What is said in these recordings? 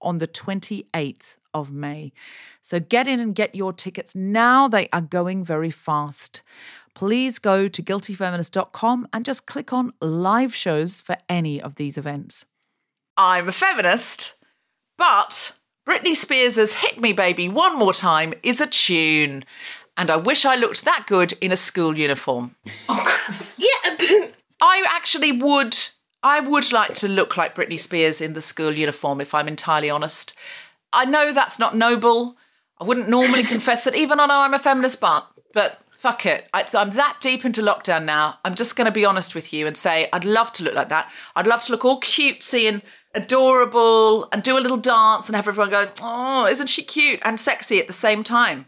on the 28th of May. So get in and get your tickets now. They are going very fast. Please go to guiltyfeminist.com and just click on live shows for any of these events. I'm a feminist, but Britney Spears' Hit Me Baby One More Time is a tune. And I wish I looked that good in a school uniform. Oh, yeah. I actually would I would like to look like Britney Spears in the school uniform if I'm entirely honest. I know that's not noble. I wouldn't normally confess it even on I'm a feminist but but fuck it. I, I'm that deep into lockdown now. I'm just going to be honest with you and say I'd love to look like that. I'd love to look all cutesy and adorable and do a little dance and have everyone go, "Oh, isn't she cute and sexy at the same time?"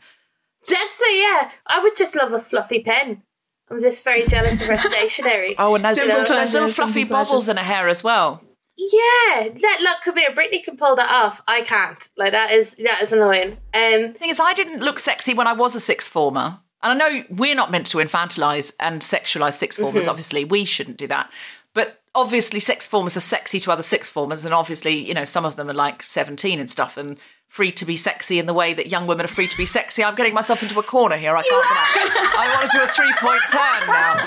It, yeah. I would just love a fluffy pen. I'm just very jealous of her stationery. Oh, and there's, there's little pleasure, fluffy bubbles in her hair as well. Yeah, that look, come here. Britney can pull that off. I can't. Like that is that is annoying. Um, thing is, I didn't look sexy when I was a sixth former. And I know we're not meant to infantilize and sexualize sixth formers, obviously. We shouldn't do that. But obviously, sixth formers are sexy to other sixth formers. And obviously, you know, some of them are like 17 and stuff and free to be sexy in the way that young women are free to be sexy. I'm getting myself into a corner here. I can't. I want to do a three point turn now.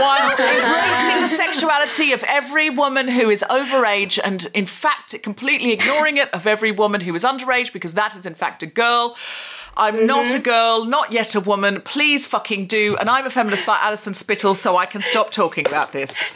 While embracing the sexuality of every woman who is overage and, in fact, completely ignoring it of every woman who is underage because that is, in fact, a girl. I'm not a girl, not yet a woman. Please fucking do. And I'm a feminist by Alison Spittle, so I can stop talking about this.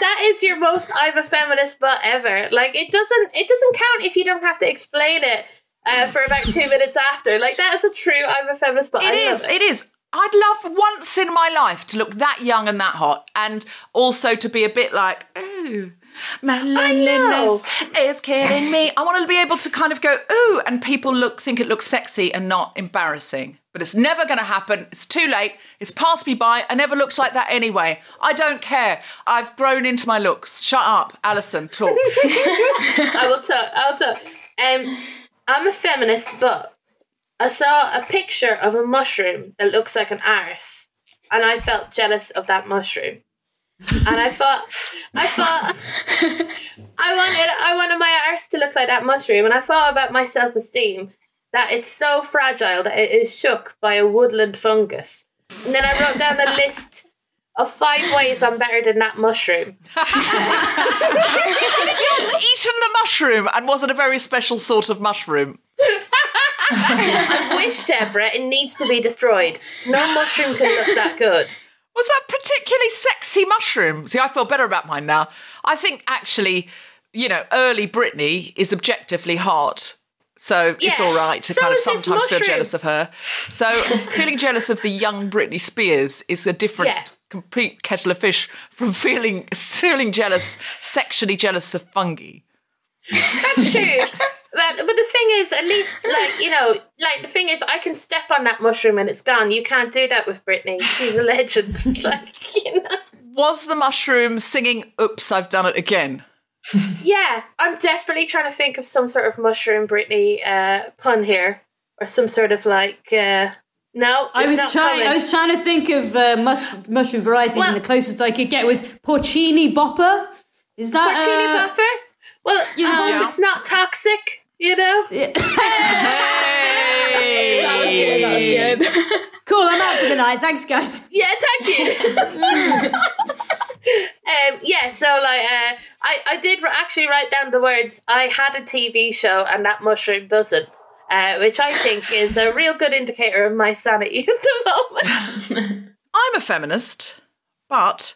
That is your most I'm a feminist but ever. Like it doesn't it doesn't count if you don't have to explain it uh, for about two minutes after. Like that is a true I'm a feminist but It is. it. It is. I'd love once in my life to look that young and that hot, and also to be a bit like, ooh, my loneliness is killing me. I want to be able to kind of go, ooh, and people look think it looks sexy and not embarrassing. But it's never going to happen. It's too late. It's passed me by. I never looked like that anyway. I don't care. I've grown into my looks. Shut up, Alison. Talk. I will talk. I'll talk. Um, I'm a feminist, but I saw a picture of a mushroom that looks like an arse, and I felt jealous of that mushroom. And I thought, I thought, I wanted, I wanted my arse to look like that mushroom, and I thought about my self esteem that it's so fragile that it is shook by a woodland fungus. And then I wrote down a list of five ways I'm better than that mushroom. John's eaten the mushroom and wasn't a very special sort of mushroom. I wish, Deborah, it needs to be destroyed. No mushroom can look that good. Was that particularly sexy mushroom? See, I feel better about mine now. I think actually, you know, early Britney is objectively hot. So it's all right to So kind of sometimes feel jealous of her. So feeling jealous of the young Britney Spears is a different, Yeah. complete kettle of fish from feeling feeling jealous, sexually jealous of fungi. That's true. But, but the thing is, at least, like, you know, like, the thing is, I can step on that mushroom and it's gone. You can't do that with Britney. She's a legend. like, you know. Was the mushroom singing "Oops, I've done it again"? Yeah, I'm desperately trying to think of some sort of mushroom Britney uh, pun here. Or some sort of, like, uh, no. I was trying. coming. I was trying to think of uh, mush, mushroom varieties, Well- and the closest I could get was porcini bopper. Is that Porcini uh, buffer? Well, you know- hope it's not toxic, you know? Hey! That was good. That was good. Cool. I'm out for the night. Thanks, guys. Yeah, thank you. um, yeah, so like, uh, I I did r- actually write down the words. I had a TV show, and that mushroom doesn't, uh, which I think is a real good indicator of my sanity at the moment. I'm a feminist, but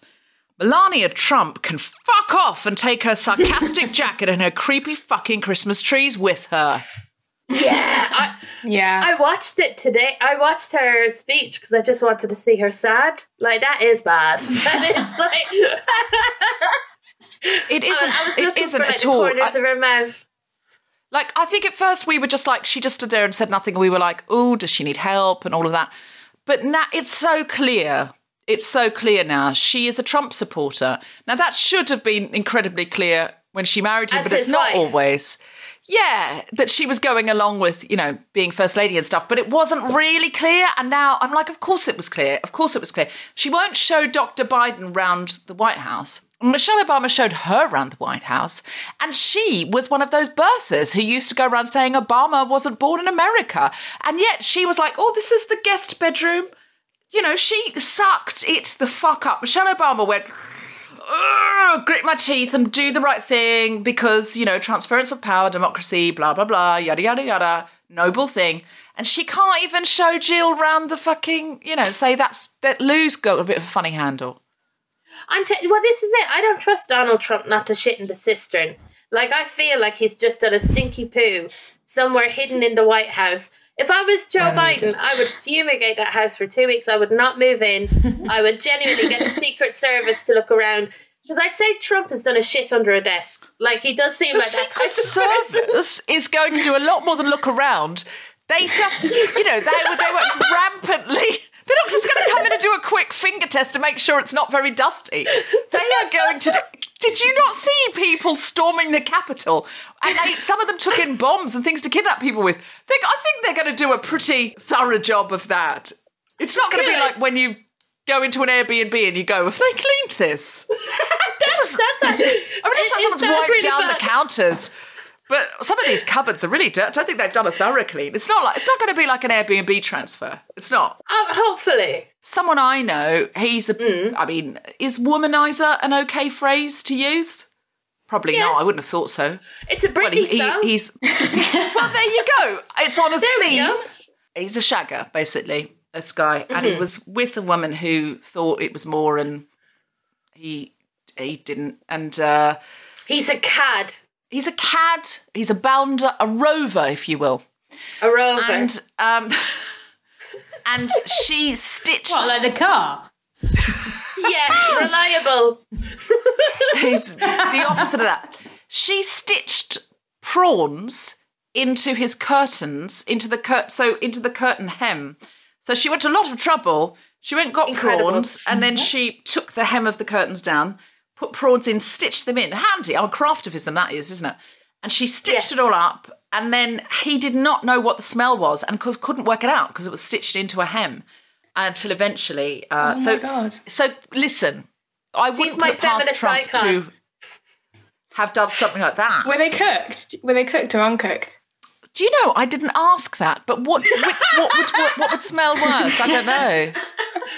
Melania Trump can fuck off and take her sarcastic jacket and her creepy fucking Christmas trees with her. yeah, I, Yeah. I watched it today. I watched her speech because I just wanted to see her sad. Like that is bad. That is like It I isn't. was it looking isn't for, like, at the all. Corners I- of her mouth. Like, I think at first we were just like, she just stood there and said nothing. And we were like, oh, does she need help and all of that. But now it's so clear. It's so clear now. She is a Trump supporter. Now, that should have been incredibly clear when she married him, As but it's not wife. always. Yeah, that she was going along with, you know, being first lady and stuff, but it wasn't really clear. And now I'm like, of course it was clear. Of course it was clear. She won't show Dr. Biden round the White House. Michelle Obama showed her around the White House, and she was one of those birthers who used to go around saying Obama wasn't born in America. And yet she was like, oh, this is the guest bedroom. You know, she sucked it the fuck up. Michelle Obama went, grit my teeth and do the right thing because, you know, transference of power, democracy, blah, blah, blah, yada, yada, yada, noble thing. And she can't even show Jill round the fucking, you know, say that's, that loo's got a bit of a funny handle. I'm t- well, this is it. I don't trust Donald Trump not to shit in the cistern. Like I feel like he's just done a stinky poo somewhere hidden in the White House. If I was Joe Biden, I would fumigate that house for two weeks. I would not move in. I would genuinely get the Secret Service to look around. Because I'd say Trump has done a shit under a desk. Like he does seem The like that type Secret of person. Service is going to do a lot more than look around. They just, you know, they, they went rampantly. They're not just going to come in and do a quick finger test to make sure it's not very dusty. They are going to do. Did you not see people storming the Capitol? And they, some of them took in bombs and things to kidnap people with. They, I think they're going to do a pretty thorough job of that. It's not going to be like when you go into an Airbnb and you go, "Have they cleaned this?" that's, that's a, I mean, it- it's it someone's wiped really down bad. the counters. But some of these cupboards are really dirty. I don't think they've done a thorough clean. It's not like it's not going to be like an Airbnb transfer. It's not. Oh, hopefully. Someone I know, he's a. Mm. I mean, is womanizer an okay phrase to use? Probably Yeah. not. I wouldn't have thought so. It's a Well, Britney he- he- song. he's. well, there you go. It's on a there theme. He's a shagger, basically. This guy, and Mm-hmm. he was with a woman who thought it was more, and he he didn't. And uh, He's a cad, He's a cad. He's a bounder, a rover, if you will. a rover. And um, and she stitched. What, like the car? yeah, reliable. He's the opposite of that. She stitched prawns into his curtains, into the cur- so into the curtain hem. So she went to a lot of trouble. She went and got Incredible. prawns, and then she took the hem of the curtains down, put prawns in, stitched them in. Handy, our craftivism that is, isn't it? And she stitched Yes. it all up, and then he did not know what the smell was, and cause couldn't work it out because it was stitched into a hem until eventually. Uh, Oh so, my god. so listen, I wouldn't my put past Trump icon. to have done something like that. Were they cooked? Were they cooked or uncooked? Do you know? I didn't ask that, but what what, what, would, what, what would smell worse? I don't know.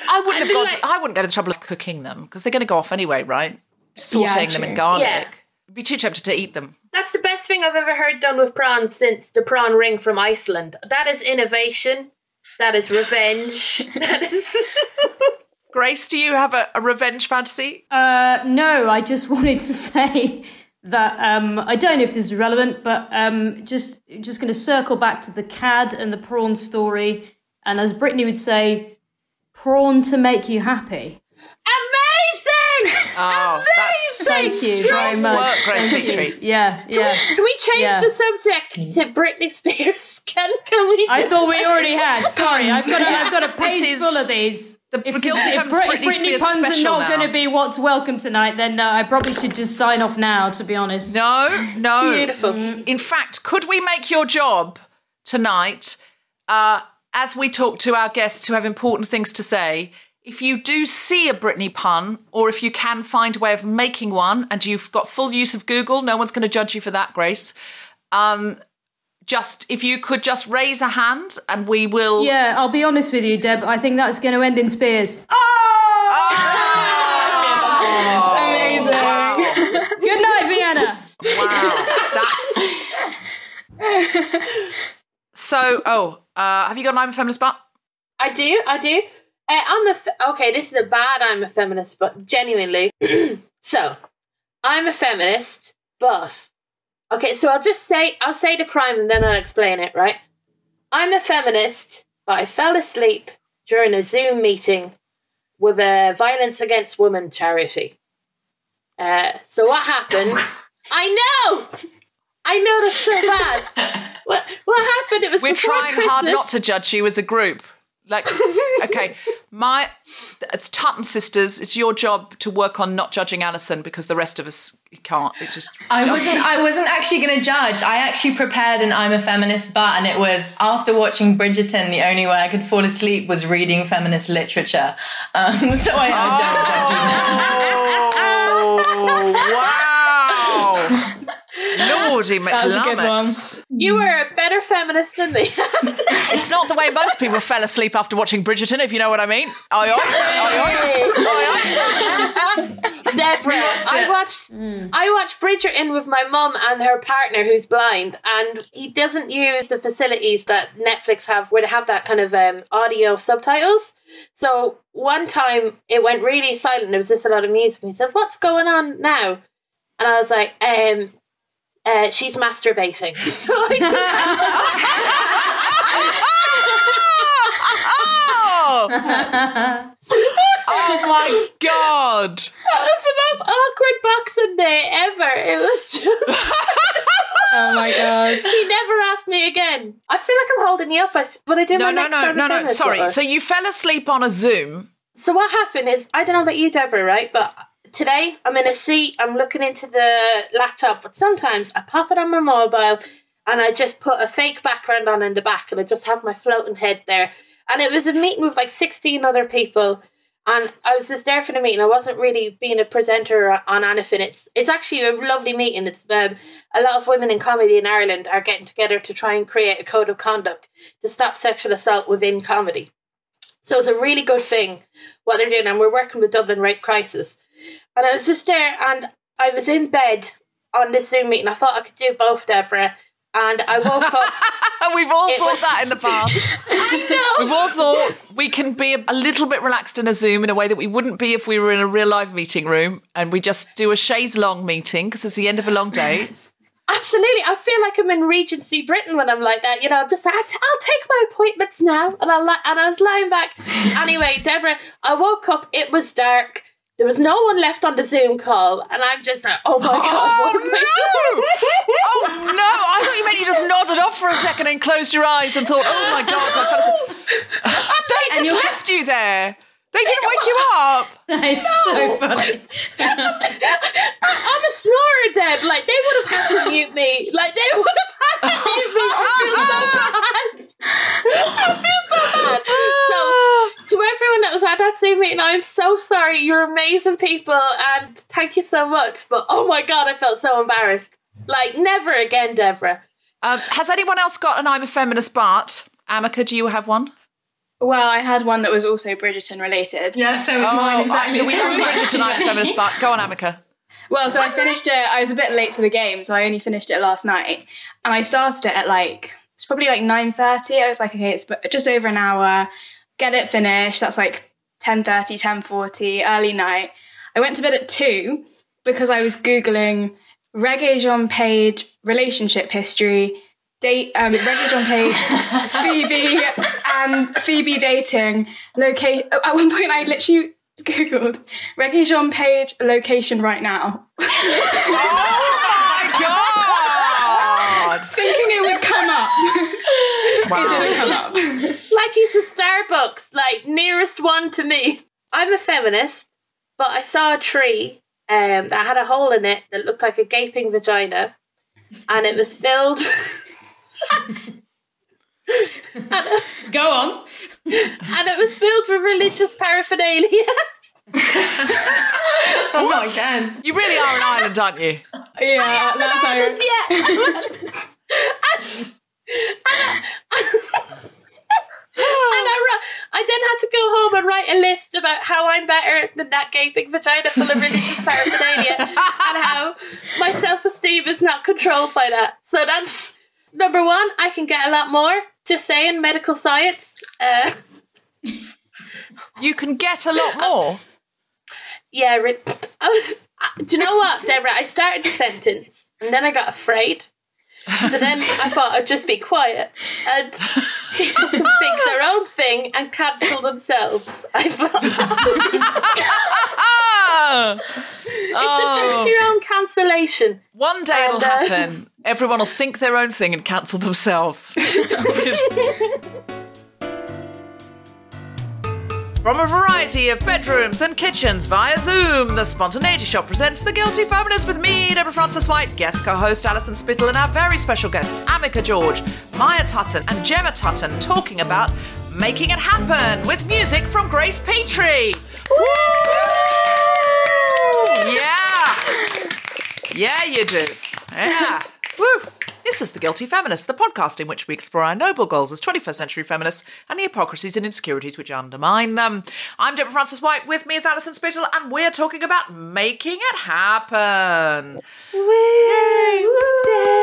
I wouldn't have feel gone. like- to, I wouldn't go to the trouble of cooking them because they're going to go off anyway, right? Sauteing them in garlic. Yeah. I'd be too tempted to eat them. That's the best thing I've ever heard done with prawns since the prawn ring from Iceland. That is innovation. That is revenge. that is. Grace, do you have a, a revenge fantasy? Uh, no, I just wanted to say that um, I don't know if this is relevant, but um, just just going to circle back to the cad and the prawn story, and as Britney would say, prawn to make you happy. Amazing! Oh, that's Thank you very much. work, Grace Thank. Petrie. Yeah, yeah. Can we change Yeah. the subject to Britney Spears? Can, can we? I thought we already had. Sorry, I've got a, I've got a This page is full of these. the if, Guilty if Femmes Brit- Britney Britney Spears puns are not going to be what's welcome tonight, then uh, I probably should just sign off now. To be honest. No, no. Beautiful. In fact, could we make your job tonight, uh, as we talk to our guests who have important things to say? If you do see a Britney pun, or if you can find a way of making one, and you've got full use of Google, no one's going to judge you for that, Grace. Um, just if you could just raise a hand, and we will. Yeah, I'll be honest with you, Deb. I think that's going to end in spears. Amazing. Wow. Good night, Vienna. Wow, that's so. Oh, uh, have you got an I'm a feminist butt? I do, I do. I'm a fe- okay. This is a bad. I'm a feminist, but genuinely. so, I'm a feminist, but okay. So I'll just say I'll say the crime and then I'll explain it. Right? I'm a feminist, but I fell asleep during a Zoom meeting with a violence against women charity. Uh, so what happened? I know. I know that's so bad. what what happened? It was We're trying Christmas. hard not to judge you as a group. Like, okay, my it's Tutton sisters. It's your job to work on not judging Alison because the rest of us can't. It just I wasn't. I wasn't actually going to judge. I actually prepared an "I'm a feminist" but, and it was after watching Bridgerton. The only way I could fall asleep was reading feminist literature. Um, so I, I don't judge you. Oh wow! Lordy That was a good one. You were a better feminist than me. It's not the way most people fell asleep after watching Bridgerton, if you know what I mean. Aye, aye, aye, aye. Deborah, I watched I watched Bridgerton with my mum and her partner who's blind, and he doesn't use the facilities that Netflix have where they have that kind of um, audio subtitles. So one time it went really silent. There was just a lot of music, and he said, "What's going on now?" And I was like, um. Uh, she's masturbating. So I just, Oh! oh my god! that was the most awkward boxing day ever. It was just. Oh my god. He never asked me again. I feel like I'm holding you up. I, when I do No, my no, next no, round no, of no. Sorry. butler. So you fell asleep on a Zoom. So what happened is I don't know about you, Deborah, right? But today I'm in a seat. I'm looking into the laptop, but sometimes I pop it on my mobile and I just put a fake background on in the back, and I just have my floating head there. And it was a meeting with like 16 other people. And I was just there for the meeting. I wasn't really being a presenter on anything. It's it's actually a lovely meeting. It's um, a lot of women in comedy in Ireland are getting together to try and create a code of conduct to stop sexual assault within comedy. So it's a really good thing what they're doing, and we're working with Dublin Rape Crisis. And I was just there, and I was in bed on this Zoom meeting. I thought I could do both, Deborah. And I woke up. And we've all thought was- that in the past. I know. We've all thought we can be a, a little bit relaxed in a Zoom in a way that we wouldn't be if we were in a real live meeting room and we just do a chaise longue meeting because it's the end of a long day. Absolutely. I feel like I'm in Regency Britain when I'm like that. You know, I'm just like, I'll, t- I'll take my appointments now. And I, li- and I was lying back. anyway, Deborah, I woke up. It was dark. There was no one left on the Zoom call. And I'm just like, oh my God, Oh, what am I no! doing? Oh no! I thought you meant you just nodded off for a second and closed your eyes and thought, "Oh my god!" I fell asleep. They just you're- left you there. They didn't wake you up. It's so funny. I'm a snorer, Deb. Like, they would have had to mute me. Like, they would have had to mute me. I feel so bad. I feel so bad. So, to everyone that was at that Zoom meeting, I'm so sorry. You're amazing people, and thank you so much. But oh my god, I felt so embarrassed. Like, never again, Deborah. Um, has anyone else got an "I'm a feminist" Bart? Amika, do you have one? Well, I had one that was also Bridgerton related. Yeah, so was mine exactly. Oh, I, we love Bridgerton. I'm a feminist Bart. Go on, Amika. Well, so I finished it. I was a bit late to the game, so I only finished it last night, and I started it at like it's probably like nine thirty. I was like, okay, it's just over an hour. Get it finished. That's like 10.30, 10.40, early night. I went to bed at two because I was googling Regé-Jean Page relationship history. Date um, Regé-Jean Page, Phoebe, and Phoebe dating. Locate. At one point, I literally googled Regé-Jean Page location right now. Oh my god! thinking it would. Wow. it didn't come up. Like he's a Starbucks, like nearest one to me. I'm a feminist, but I saw a tree um, that had a hole in it that looked like a gaping vagina, and it was filled. Go on. and it was filled with religious paraphernalia. Oh my god. You really are an island, aren't you? Yeah, that's how. yeah. and, and I, I then had to go home and write a list about how I'm better than that gaping vagina full of religious paraphernalia and how my self esteem is not controlled by that. So that's number one. I can get a lot more. Just saying, medical science. Uh, You can get a lot more. yeah. Re- do you know what, Deborah? I started the sentence and then I got afraid. So then I thought I'd just be quiet and people can think their own thing and cancel themselves. I thought that would be- Choose your own cancellation. One day it'll And, uh, happen. Everyone will think their own thing and cancel themselves. From a variety of bedrooms and kitchens via Zoom, the Spontaneity Shop presents The Guilty Feminist with me, Deborah Frances-White, guest co host Alison Spittle, and our very special guests, Amika George, Maya Tutton, and Gemma Tutton, talking about making it happen with music from Grace Petrie. Woo! Yeah! Yeah, you do. Yeah. Woo. This is The Guilty Feminist, the podcast in which we explore our noble goals as 21st century feminists and the hypocrisies and insecurities which undermine them. I'm Deborah Frances-White, with me is Alison Spittle, and we're talking about making it happen. Woo!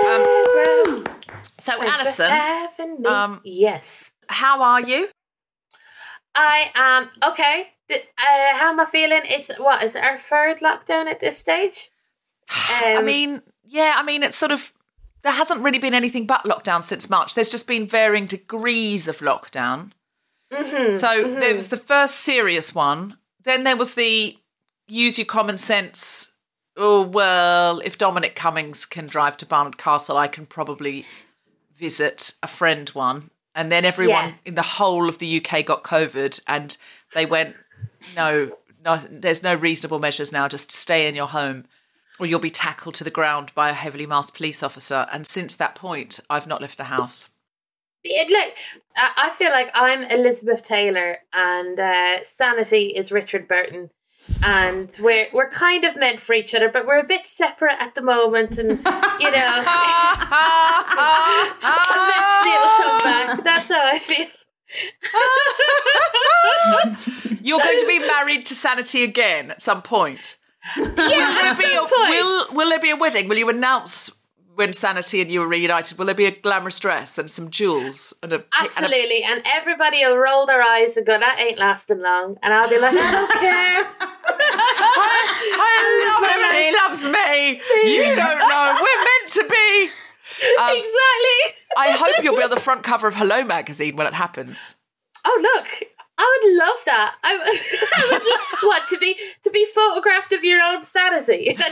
Um, So, Alison, um, yes. how are you? I am okay. Uh, how am I feeling? It's what is it our third lockdown at this stage? I Um, mean, yeah, I mean, it's sort of. There hasn't really been anything but lockdown since March. There's just been varying degrees of lockdown. mhm, So mhm. there was the first serious one. Then there was the use your common sense. Oh well, if Dominic Cummings can drive to Barnard Castle, I can probably visit a friend one. And then everyone Yeah. in the whole of the UK got COVID, and they went, no, no, there's no reasonable measures now. Just stay in your home, or you'll be tackled to the ground by a heavily masked police officer. And since that point, I've not left the house. It, look, I feel like I'm Elizabeth Taylor and uh, Sanity is Richard Burton, and we're we're kind of meant for each other, but we're a bit separate at the moment, and you know, eventually it'll come back. That's how I feel. You're going to be married to Sanity again at some point. Yeah, Will there, be a, will, will there be a wedding? Will you announce when Sanity and you are reunited? Will there be a glamorous dress and some jewels? And a, And Absolutely, and everybody will roll their eyes and go, "That ain't lasting long," and I'll be like, "I don't care." a, I love him and he loves me. You don't know. We're meant to be. Um, exactly. I hope you'll be on the front cover of Hello magazine when it happens. Oh look, I would love that. I, would- I would love, what to be to be photographed of your own sanity.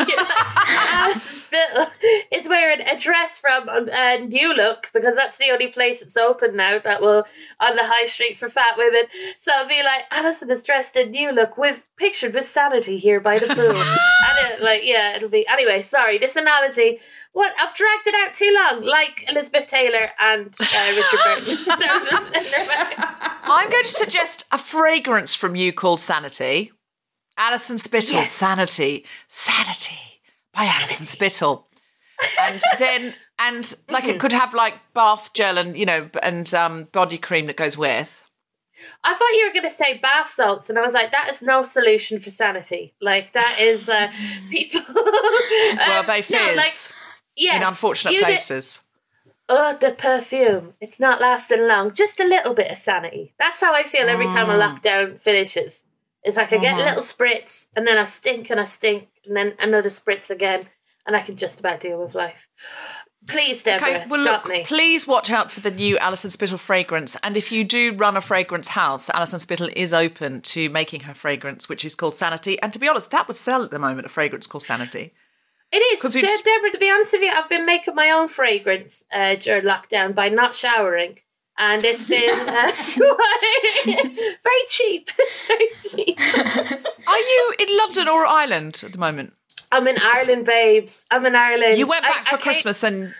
Alison Spittle is wearing a dress from uh, New Look because that's the only place it's open now that will on the high street for fat women. So it'll be like Alison is dressed in New Look with pictured with sanity here by the pool, and it, like yeah, it'll be anyway. Sorry, this analogy. What I've dragged it out too long, like Elizabeth Taylor and uh, Richard Burton. I'm going to suggest a fragrance from you called Sanity. Alison Spittle's Yes. Sanity. Sanity by Alison Spittle. And then and like it could have like bath gel and you know and um body cream that goes with. I thought you were going to say bath salts, and I was like, that is no solution for sanity. Like that is uh, people. Well, Um, they no, fizz like, yes, in unfortunate you did- places. oh, the perfume. It's not lasting long. Just a little bit of sanity. That's how I feel every time Mm. a lockdown finishes. It's like I get Mm-hmm. little spritz, and then I stink and I stink, and then another spritz again, and I can just about deal with life. Please, Deborah, Okay, well, stop look, me. please watch out for the new Alison Spittle fragrance. And if you do run a fragrance house, Alison Spittle is open to making her fragrance, which is called Sanity. And to be honest, that would sell at the moment, a fragrance called Sanity. It is. 'Cause De- it's- Deborah, to be honest with you, I've been making my own fragrance uh, during lockdown by not showering. And it's been uh, very cheap. It's very cheap. Are you in London or Ireland at the moment? I'm in Ireland, babes. I'm in Ireland. You went back I for came- Christmas and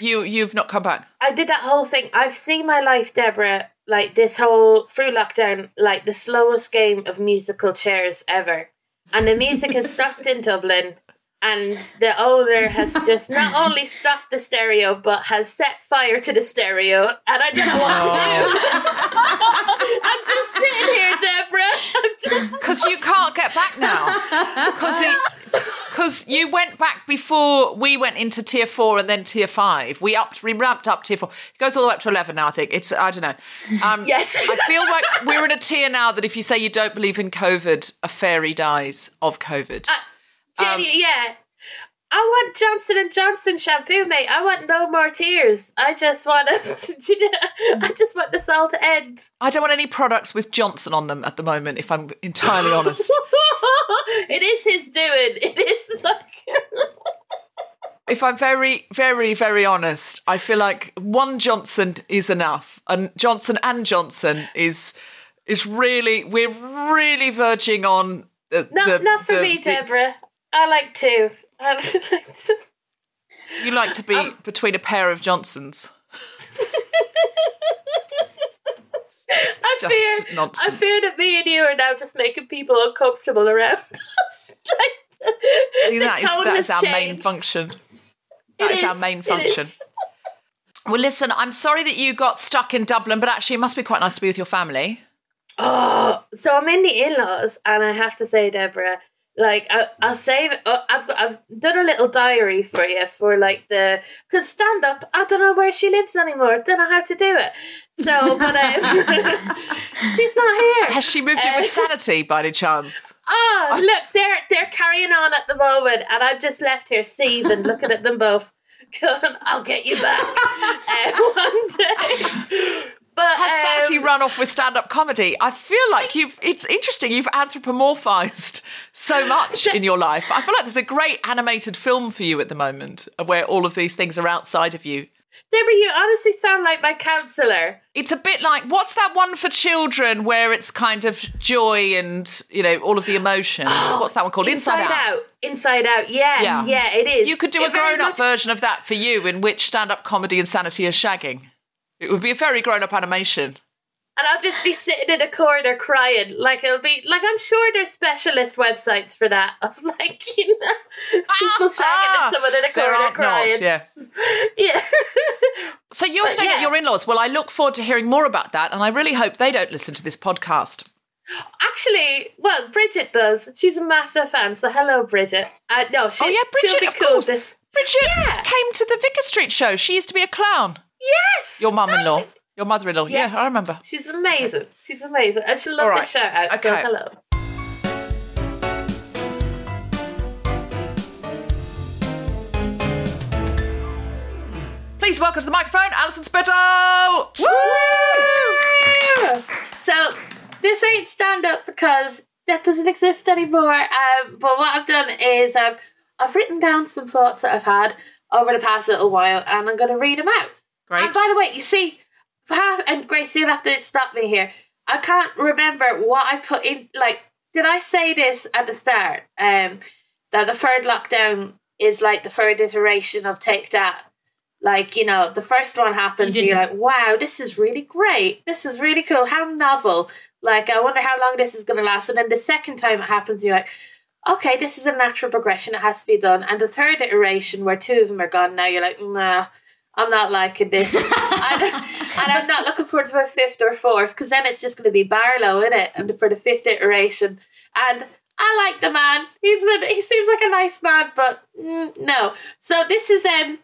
you you've not come back. I did that whole thing. I've seen my life, Deborah, like this whole through lockdown, like the slowest game of musical chairs ever. And the music has stopped in Dublin, and the owner has just not only stopped the stereo, but has set fire to the stereo. And I don't know what to do. I'm just sitting here, Deborah. Just. Because you can't get back now. Because because you went back before we went into tier four and then tier five. We upped, we ramped up tier four. It goes all the way up to eleven now. I think it's. I don't know. Um, Yes. I feel like we're in a tier now that if you say you don't believe in COVID, a fairy dies of COVID. Jenny, um, yeah. I want Johnson and Johnson shampoo, mate. I want no more tears. I just want to, you know, I just want this all to end. I don't want any products with Johnson on them at the moment. If I'm entirely honest. it is his doing. It is like. if I'm very, very, very honest, I feel like one Johnson is enough, and Johnson and Johnson is is really we're really verging on. The, not the, not for the- me, the- Deborah. I like to. I like two. You like to be Um, between a pair of Johnsons. I just fear. nonsense. I fear that me and you are now just making people uncomfortable around us. Like, mean, the that is that is our main function. That It is, our main function. Well, listen, I'm sorry that you got stuck in Dublin, but actually, it must be quite nice to be with your family. Oh, so I'm in the in-laws, and I have to say, Deborah, like I, I'll save. Uh, I've got, I've done a little diary for you for like the because stand up. I don't know where she lives anymore. Don't know how to do it. So, but um, she's not here. Has she moved in Uh, with sanity by any chance? Oh, look, they're they're carrying on at the moment, and I'm just left here seething, looking at them both. Going, I'll get you back uh, one day. But Has um, sanity run off with stand-up comedy? I feel like you've. It's interesting. You've anthropomorphized so much in your life. I feel like there's a great animated film for you at the moment, where all of these things are outside of you. Deborah, you honestly sound like my counselor. It's a bit like what's that one for children where it's kind of joy and you know all of the emotions. what's that one called? Inside, Out. Inside Out. Yeah, Yeah. yeah, it is. You could do a It very grown-up much- version of that for you, in which stand-up comedy and sanity are shagging. It would be a very grown-up animation. and I'll just be sitting in a corner crying. Like it'll be like I'm sure there's specialist websites for that of like you know people shagging Ah, at someone in a corner crying. not. Yeah. yeah. So you're But staying at your in-laws. Well, I look forward to hearing more about that, and I really hope they don't listen to this podcast. Actually, well, Bridget does. She's a massive fan. So hello, Bridget. Uh, no, she, Oh yeah, Bridget, she'll be of cool. course. This. Bridget Yeah. came to the Vicar Street show. She used to be a clown. Yes. Your mum-in-law, your mother-in-law. Yes. Yeah, I remember. She's amazing. She's amazing, and she'll love All the right. shout out. So Okay. hello. Please welcome to the microphone, Alison Spittle. Woo! So this ain't stand up because death doesn't exist anymore. Um, but what I've done is I've I've written down some thoughts that I've had over the past little while, and I'm going to read them out. Great. And by the way, you see, half and Grace, you'll have to stop me here. I can't remember what I put in. Like, did I say this at the start? Um, that the third lockdown is like the third iteration of Take That. Like, you know, the first one happens, You and you're like, wow, this is really great. This is really cool. How novel. Like, I wonder how long this is going to last. And then the second time it happens, you're like, okay, this is a natural progression. It has to be done. And the third iteration, where two of them are gone now, you're like, nah, I'm not liking this. and, and I'm not looking forward to a fifth or fourth because then it's just going to be Barlow in it, and for the fifth iteration. And I like the man. He's a, he seems like a nice man, but mm, no. So this is um.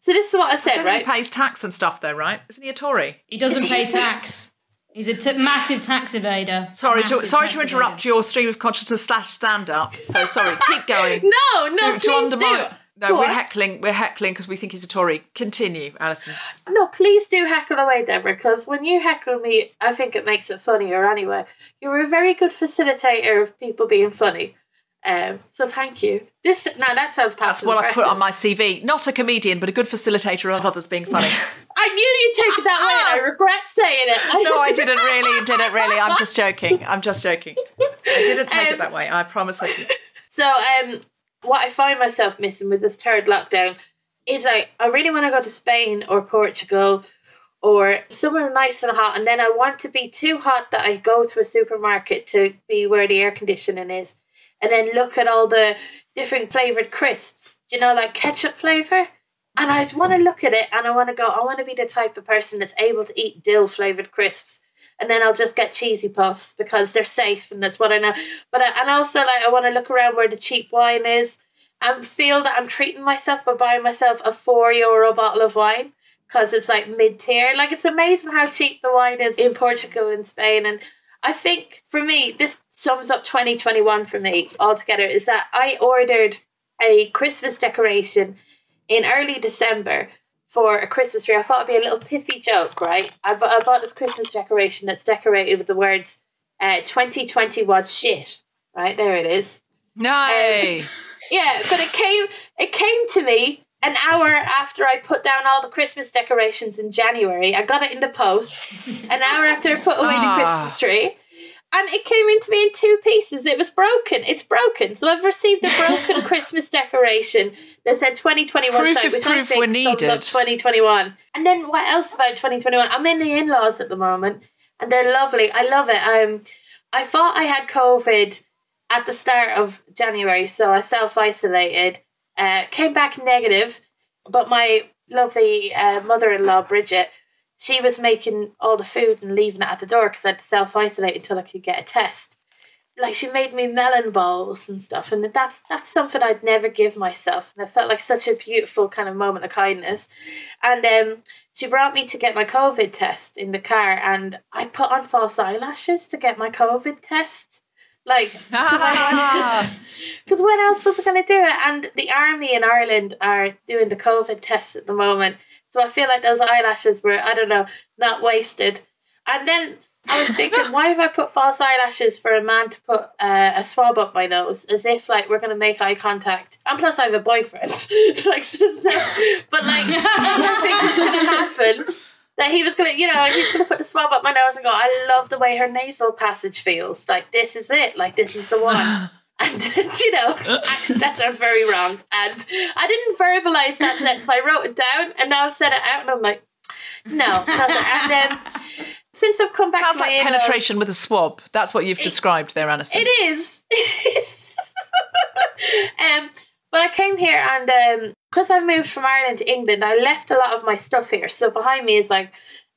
So this is what I I said, don't right? he pays tax and stuff, though, right? Isn't he a Tory? He doesn't pay tax. He's a t- massive tax evader. Sorry, to, sorry to interrupt evader. your stream of consciousness slash stand-up. So sorry, keep going. no, no, to, to please undermine. do. No, Go we're heckling. We're heckling because we think he's a Tory. Continue, Alison. No, please do heckle away, Deborah, because when you heckle me, I think it makes it funnier anyway. You were a very good facilitator of people being funny. Um, so thank you. This now that sounds That's passive what I put on my CV. Not a comedian, but a good facilitator of others being funny. I knew you'd take it that way, and I regret saying it. no, I didn't really. Didn't really. I'm just joking. I'm just joking. I didn't take Um, it that way. I promise I didn't. So, um, what I find myself missing with this third lockdown is like I really want to go to Spain or Portugal or somewhere nice and hot, and then I want to be too hot that I go to a supermarket to be where the air conditioning is, and then look at all the different flavored crisps. You know, like ketchup flavor? And I want to look at it, and I want to go. I want to be the type of person that's able to eat dill flavored crisps and then I'll just get cheesy puffs because they're safe and that's what I know. But I, and also like I want to look around where the cheap wine is and feel that I'm treating myself by buying myself a four euro bottle of wine because it's like mid tier. Like it's amazing how cheap the wine is in Portugal and Spain. And I think for me, this sums up 2021 for me altogether is that I ordered a Christmas decoration in early December for a Christmas tree. I thought it'd be a little piffy joke, right? I, bu- I bought this Christmas decoration that's decorated with the words uh, 2020 was shit. Right there, it is. Nay. Yeah, but it came it came to me an hour after I put down all the Christmas decorations in January. I got it in the post. An hour after I put away Ah. the Christmas tree. And it came into me in two pieces. It was broken. It's broken. So I've received a broken Christmas decoration that said 2021 Proof if which proof I think were sums up 2021. And then what else about 2021? I'm in the in-laws at the moment, and they're lovely. I love it. Um, I thought I had COVID at the start of January, so I self isolated. Uh, came back negative, but my lovely uh, mother in law, Bridget, she was making all the food and leaving it at the door because I had to self isolate until I could get a test. Like she made me melon balls and stuff, and that's that's something I'd never give myself, and it felt like such a beautiful kind of moment of kindness. And um, she brought me to get my COVID test in the car, and I put on false eyelashes to get my COVID test. Like, because when else was I going to do it? And the army in Ireland are doing the COVID test at the moment, so I feel like those eyelashes were, I don't know, not wasted. And then I was thinking, why have I put false eyelashes for a man to put uh, a swab up my nose, as if like we're going to make eye contact? And plus, I have a boyfriend. like, so no, but like, I think it's going to happen. That he was gonna, you know, he was gonna put the swab up my nose and go. I love the way her nasal passage feels. Like this is it. Like this is the one. And you know, that sounds very wrong. And I didn't verbalize that sentence. I wrote it down, and now I've said it out, and I'm like, no. And then since I've come back Sounds to like in-laws- penetration with a swab. That's what you've described there, Alison. It is. It is. um, but I came here and um, because I moved from Ireland to England, I left a lot of my stuff here. So behind me is like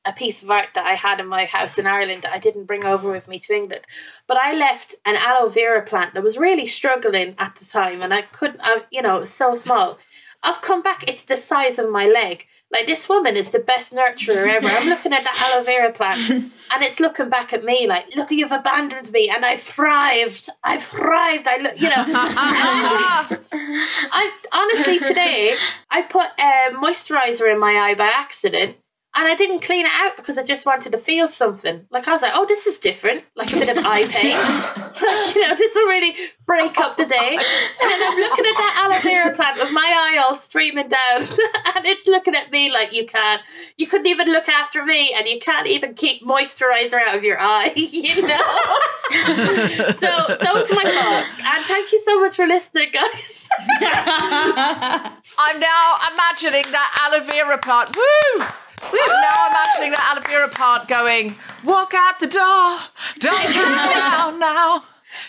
a piece of art that I had in my house in Ireland that I didn't bring over with me to England. But I left an aloe vera plant that was really struggling at the time, and I couldn't. I, you know, it was so small. I've come back. It's the size of my leg. Like this woman is the best nurturer ever. I'm looking at that aloe vera plant, and it's looking back at me like, "Look, you've abandoned me, and I thrived. I thrived. I look, you know." I honestly today I put a moisturizer in my eye by accident. And I didn't clean it out because I just wanted to feel something. Like I was like, "Oh, this is different." Like a bit of eye pain. like, you know, this will really break up the day. And then I'm looking at that aloe vera plant with my eye all streaming down, and it's looking at me like you can't. You couldn't even look after me, and you can't even keep moisturizer out of your eye. You know. so those are my thoughts, and thank you so much for listening, guys. I'm now imagining that aloe vera plant. Woo! I'm now imagining that aloe vera plant going, walk out the door, don't turn around now,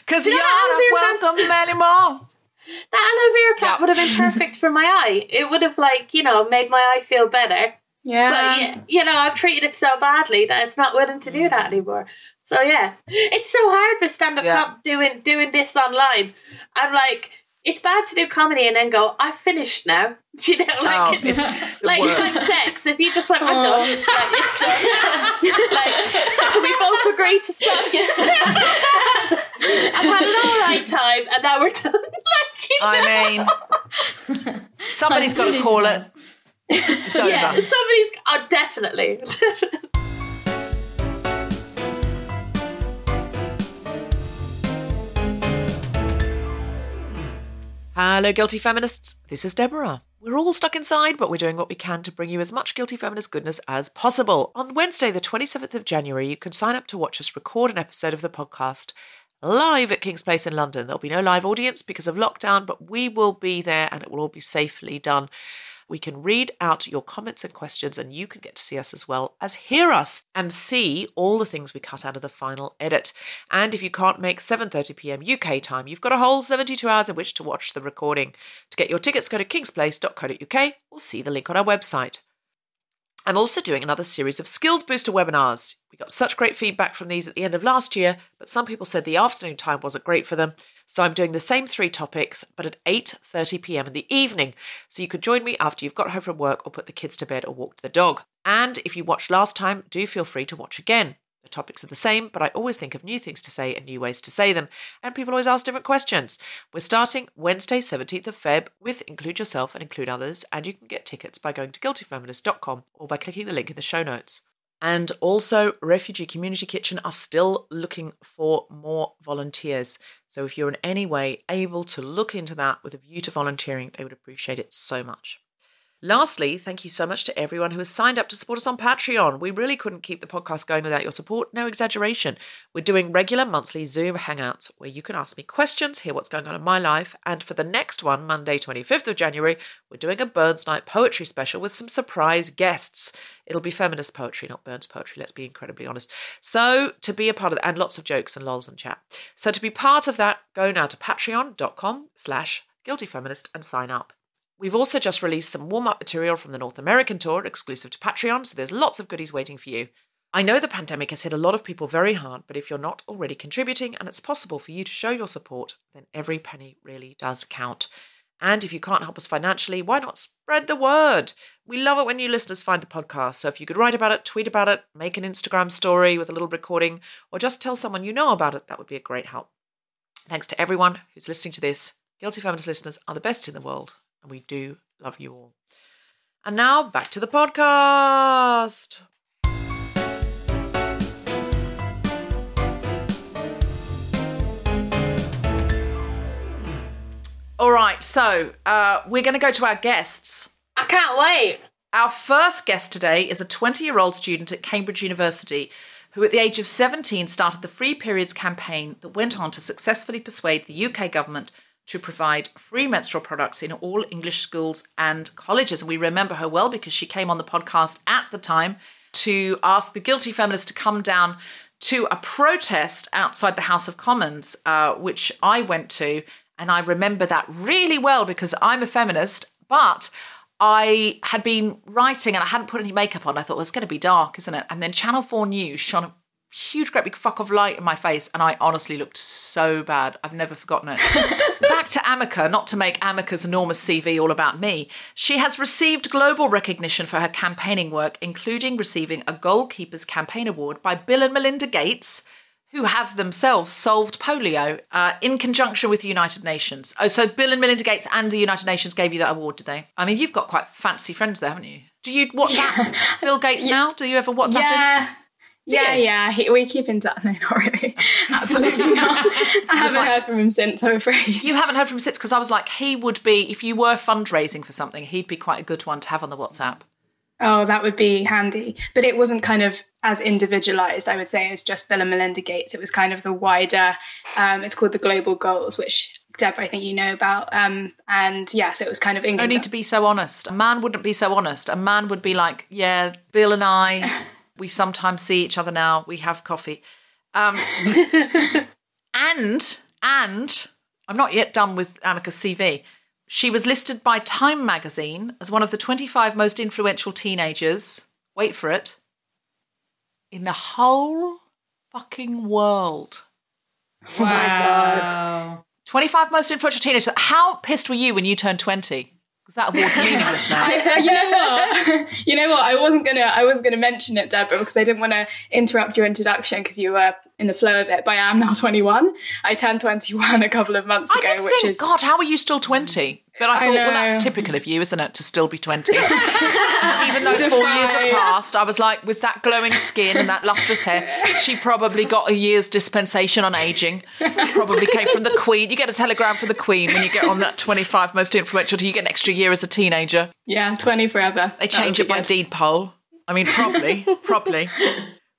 because Do you're you know aloe vera not plants- welcome anymore. That aloe vera plant Yeah. would have been perfect for my eye. It would have like you know made my eye feel better. Yeah. But you know, I've treated it so badly that it's not willing to do that mm. anymore. So yeah, it's so hard with stand up Yeah. comp doing doing this online. I'm like, it's bad to do comedy and then go, I've finished now. Do you know, like Oh, it's, it's like it's like sex. If you just went, I'm done, like it's done. like we both agreed to stop. I've had an all right time, and now we're done. like, you know? I mean, somebody's got to call now. it. It's over. yeah, somebody's. Oh, definitely. Hello, guilty feminists. This is Deborah. We're all stuck inside, but we're doing what we can to bring you as much guilty feminist goodness as possible. On Wednesday, the 27th of January, you can sign up to watch us record an episode of the podcast live at King's Place in London. There'll be no live audience because of lockdown, but we will be there and it will all be safely done. We can read out your comments and questions, and you can get to see us as well as hear us and see all the things we cut out of the final edit. And if you can't make 7:30 p.m. UK time, you've got a whole 72 hours in which to watch the recording. To get your tickets, go to kingsplace.co.uk or see the link on our website. I'm also doing another series of skills booster webinars. We got such great feedback from these at the end of last year, but some people said the afternoon time wasn't great for them. So I'm doing the same three topics, but at 8:30 p.m. in the evening. So you could join me after you've got home from work or put the kids to bed or walked the dog. And if you watched last time, do feel free to watch again. The topics are the same, but I always think of new things to say and new ways to say them. And people always ask different questions. We're starting Wednesday, 17th of Feb with Include Yourself and Include Others, and you can get tickets by going to guiltyfeminist.com or by clicking the link in the show notes. And also, Refugee Community Kitchen are still looking for more volunteers. So, if you're in any way able to look into that with a view to volunteering, they would appreciate it so much. Lastly, thank you so much to everyone who has signed up to support us on Patreon. We really couldn't keep the podcast going without your support, no exaggeration. We're doing regular monthly Zoom hangouts where you can ask me questions, hear what's going on in my life, and for the next one, Monday, 25th of January, we're doing a Burns Night poetry special with some surprise guests. It'll be feminist poetry, not Burns poetry, let's be incredibly honest. So, to be a part of that, and lots of jokes and lols and chat. So, to be part of that, go now to patreon.com slash guiltyfeminist and sign up. We've also just released some warm up material from the North American tour exclusive to Patreon, so there's lots of goodies waiting for you. I know the pandemic has hit a lot of people very hard, but if you're not already contributing and it's possible for you to show your support, then every penny really does count. And if you can't help us financially, why not spread the word? We love it when new listeners find the podcast. So if you could write about it, tweet about it, make an Instagram story with a little recording, or just tell someone you know about it, that would be a great help. Thanks to everyone who's listening to this. Guilty Feminist listeners are the best in the world, we do love you all. And now back to the podcast. All right, so uh, we're going to go to our guests. I can't wait. Our first guest today is a 20 year old student at Cambridge University who, at the age of 17, started the Free Periods campaign that went on to successfully persuade the UK government to provide free menstrual products in all English schools and colleges. And we remember her well because she came on the podcast at the time to ask the guilty feminists to come down to a protest outside the House of Commons, uh, which I went to. And I remember that really well because I'm a feminist, but I had been writing and I hadn't put any makeup on. I thought, well, it's going to be dark, isn't it? And then Channel 4 News shone a huge, great big fuck of light in my face, and I honestly looked so bad. I've never forgotten it. Back to Amika, not to make Amika's enormous CV all about me. She has received global recognition for her campaigning work, including receiving a Goalkeepers Campaign Award by Bill and Melinda Gates who have themselves solved polio uh, in conjunction with the United Nations. Oh, so Bill and Melinda Gates and the United Nations gave you that award, did they? I mean, you've got quite fancy friends there, haven't you? Do you WhatsApp Bill Gates now? Do you ever WhatsApp him? Yeah. Yeah, yeah, he, we keep in touch. No, not really. Absolutely not. I haven't like- heard from him since, I'm afraid. You haven't heard from him since because I was like, he would be, if you were fundraising for something, he'd be quite a good one to have on the WhatsApp. Oh, that would be handy. But it wasn't kind of as individualized, I would say, as just Bill and Melinda Gates. It was kind of the wider, um, it's called the Global Goals, which Deb, I think you know about. Um, and yes, it was kind of No need to be so honest. A man wouldn't be so honest. A man would be like, yeah, Bill and I, we sometimes see each other now. We have coffee. Um, and, and, I'm not yet done with Amika's CV. She was listed by Time magazine as one of the 25 most influential teenagers. Wait for it. In the whole fucking world. Oh my god. Wow. 25 most influential teenagers. How pissed were you when you turned 20? Because that award's meaningless now. I- you know what? you know what? I wasn't gonna. I was gonna mention it, Deborah, because I didn't want to interrupt your introduction because you were in the flow of it. But I am now 21. I turned 21 a couple of months I ago, which think, is God, how are you still 20? But I thought, well, that's typical of you, isn't it, to still be 20? Even though four years have passed, I was like, with that glowing skin and that lustrous hair, she probably got a year's dispensation on aging. Probably came from the Queen. You get a telegram from the Queen when you get on that 25 most influential. You get an extra year as a teenager. yeah, 20 forever. They change it by good. deed poll. I mean, probably, probably.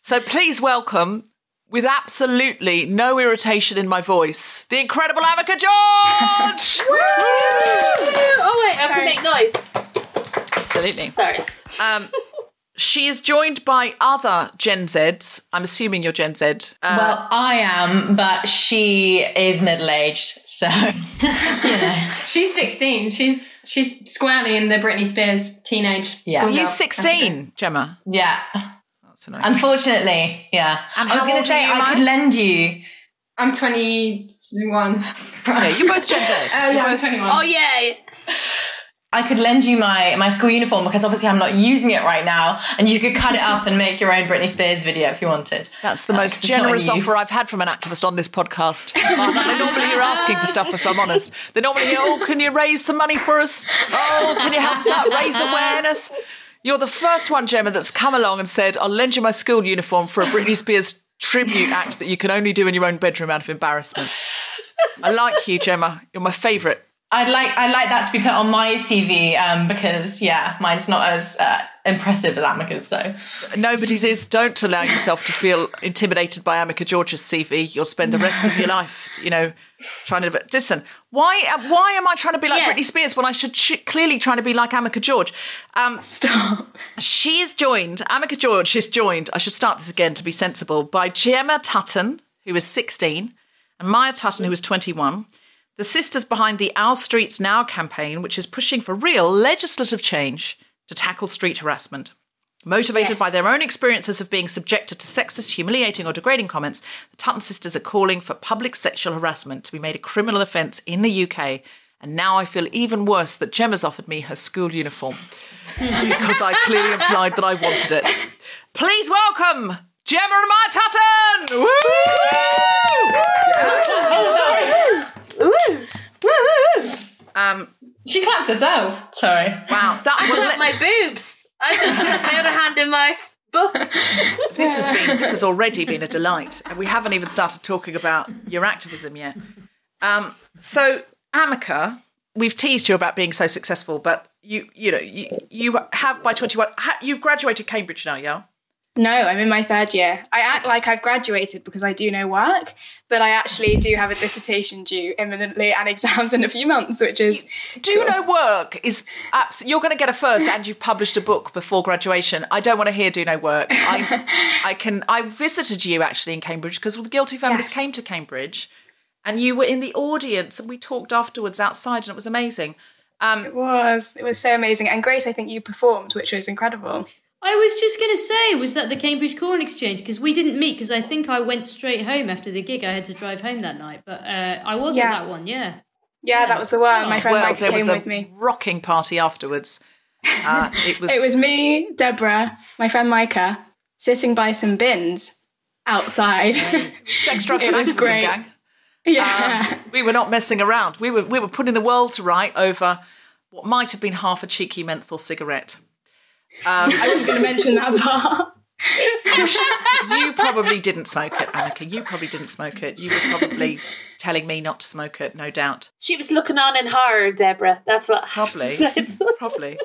So please welcome, with absolutely no irritation in my voice, the incredible Amika George. Oh wait, I have to make noise. Absolutely. Sorry. Um, she is joined by other Gen Zs. I'm assuming you're Gen Z. Uh, Well, I am, but she is middle aged, so you know. She's 16. She's she's squarely in the Britney Spears teenage. Yeah. school are you 16, Gemma? Yeah. That's annoying. Unfortunately, yeah. And I was going to say I Mai? could lend you. I'm 21. Yeah, you're both Gen Z. Oh yeah, I'm both- 21. Oh yeah. I could lend you my my school uniform because obviously I'm not using it right now, and you could cut it up and make your own Britney Spears video if you wanted. That's the Uh, most 'cause it's not in generous offer I've had from an activist on this podcast. they normally are asking for stuff, if I'm honest. They normally oh, can you raise some money for us? Oh, can you help us out, raise awareness? You're the first one, Gemma, that's come along and said, I'll lend you my school uniform for a Britney Spears tribute act that you can only do in your own bedroom out of embarrassment. I like you, Gemma. You're my favourite. I'd like I'd like that to be put on my CV um, because yeah, mine's not as uh, impressive as Amika's though. Nobody's is. Don't allow yourself to feel intimidated by Amika George's CV. You'll spend the rest of your life, you know, trying to. Listen, why why am I trying to be like Yeah. Britney Spears when I should sh- clearly trying to be like Amika George? Um, Stop. She is joined, Amika George is joined, I should start this again to be sensible, by Gemma Tutton, who is 16, and Maya Tutton, who is 21. The sisters behind the Our Streets Now campaign, which is pushing for real legislative change to tackle street harassment. Motivated by their own experiences of being subjected to sexist, humiliating, or degrading comments, the Tutton sisters are calling for public sexual harassment to be made a criminal offence in the UK. And now I feel even worse that Gemma's offered me her school uniform because I clearly implied that I wanted it. Please welcome Gemma and Maya Tutton! Woo! Um, She clapped herself. Sorry. wow, that I will got my boobs. I got my other hand in my book. this has been this has already been a delight, and we haven't even started talking about your activism yet. Um, so, Amika, we've teased you about being so successful, but you you know you you have by twenty one ha, you've graduated Cambridge now, yeah. No, I'm in my third year. I act like I've graduated because I do no work, but I actually do have a dissertation due imminently and exams in a few months, which is Do you know work is abs- you're going to get a first, and you've published a book before graduation. I don't want to hear do no work. I, I can. I visited you actually in Cambridge because the Guilty Feminists Yes. came to Cambridge, and you were in the audience, and we talked afterwards outside, and it was amazing. Um, it was it was so amazing. And Grace, I think you performed, which was incredible. I was just going to say, was that the Cambridge Corn Exchange? Because we didn't meet, because I think I went straight home after the gig. I had to drive home that night. But uh, I was Yeah. at that one, yeah. Yeah, that was the one. My friend well, Micah there was came a with me. rocking party afterwards. Uh, it was. It was me, Deborah, my friend Micah, sitting by some bins outside. sex, drugs, it and was activism, great. gang. yeah. Um, we were not messing around. We were we were putting the world to right over what might have been half a cheeky menthol cigarette. Um, I was going to mention that part. you probably didn't smoke it, Amika. You probably didn't smoke it. You were probably telling me not to smoke it, no doubt. She was looking on in horror, Deborah. That's what Probably. Probably.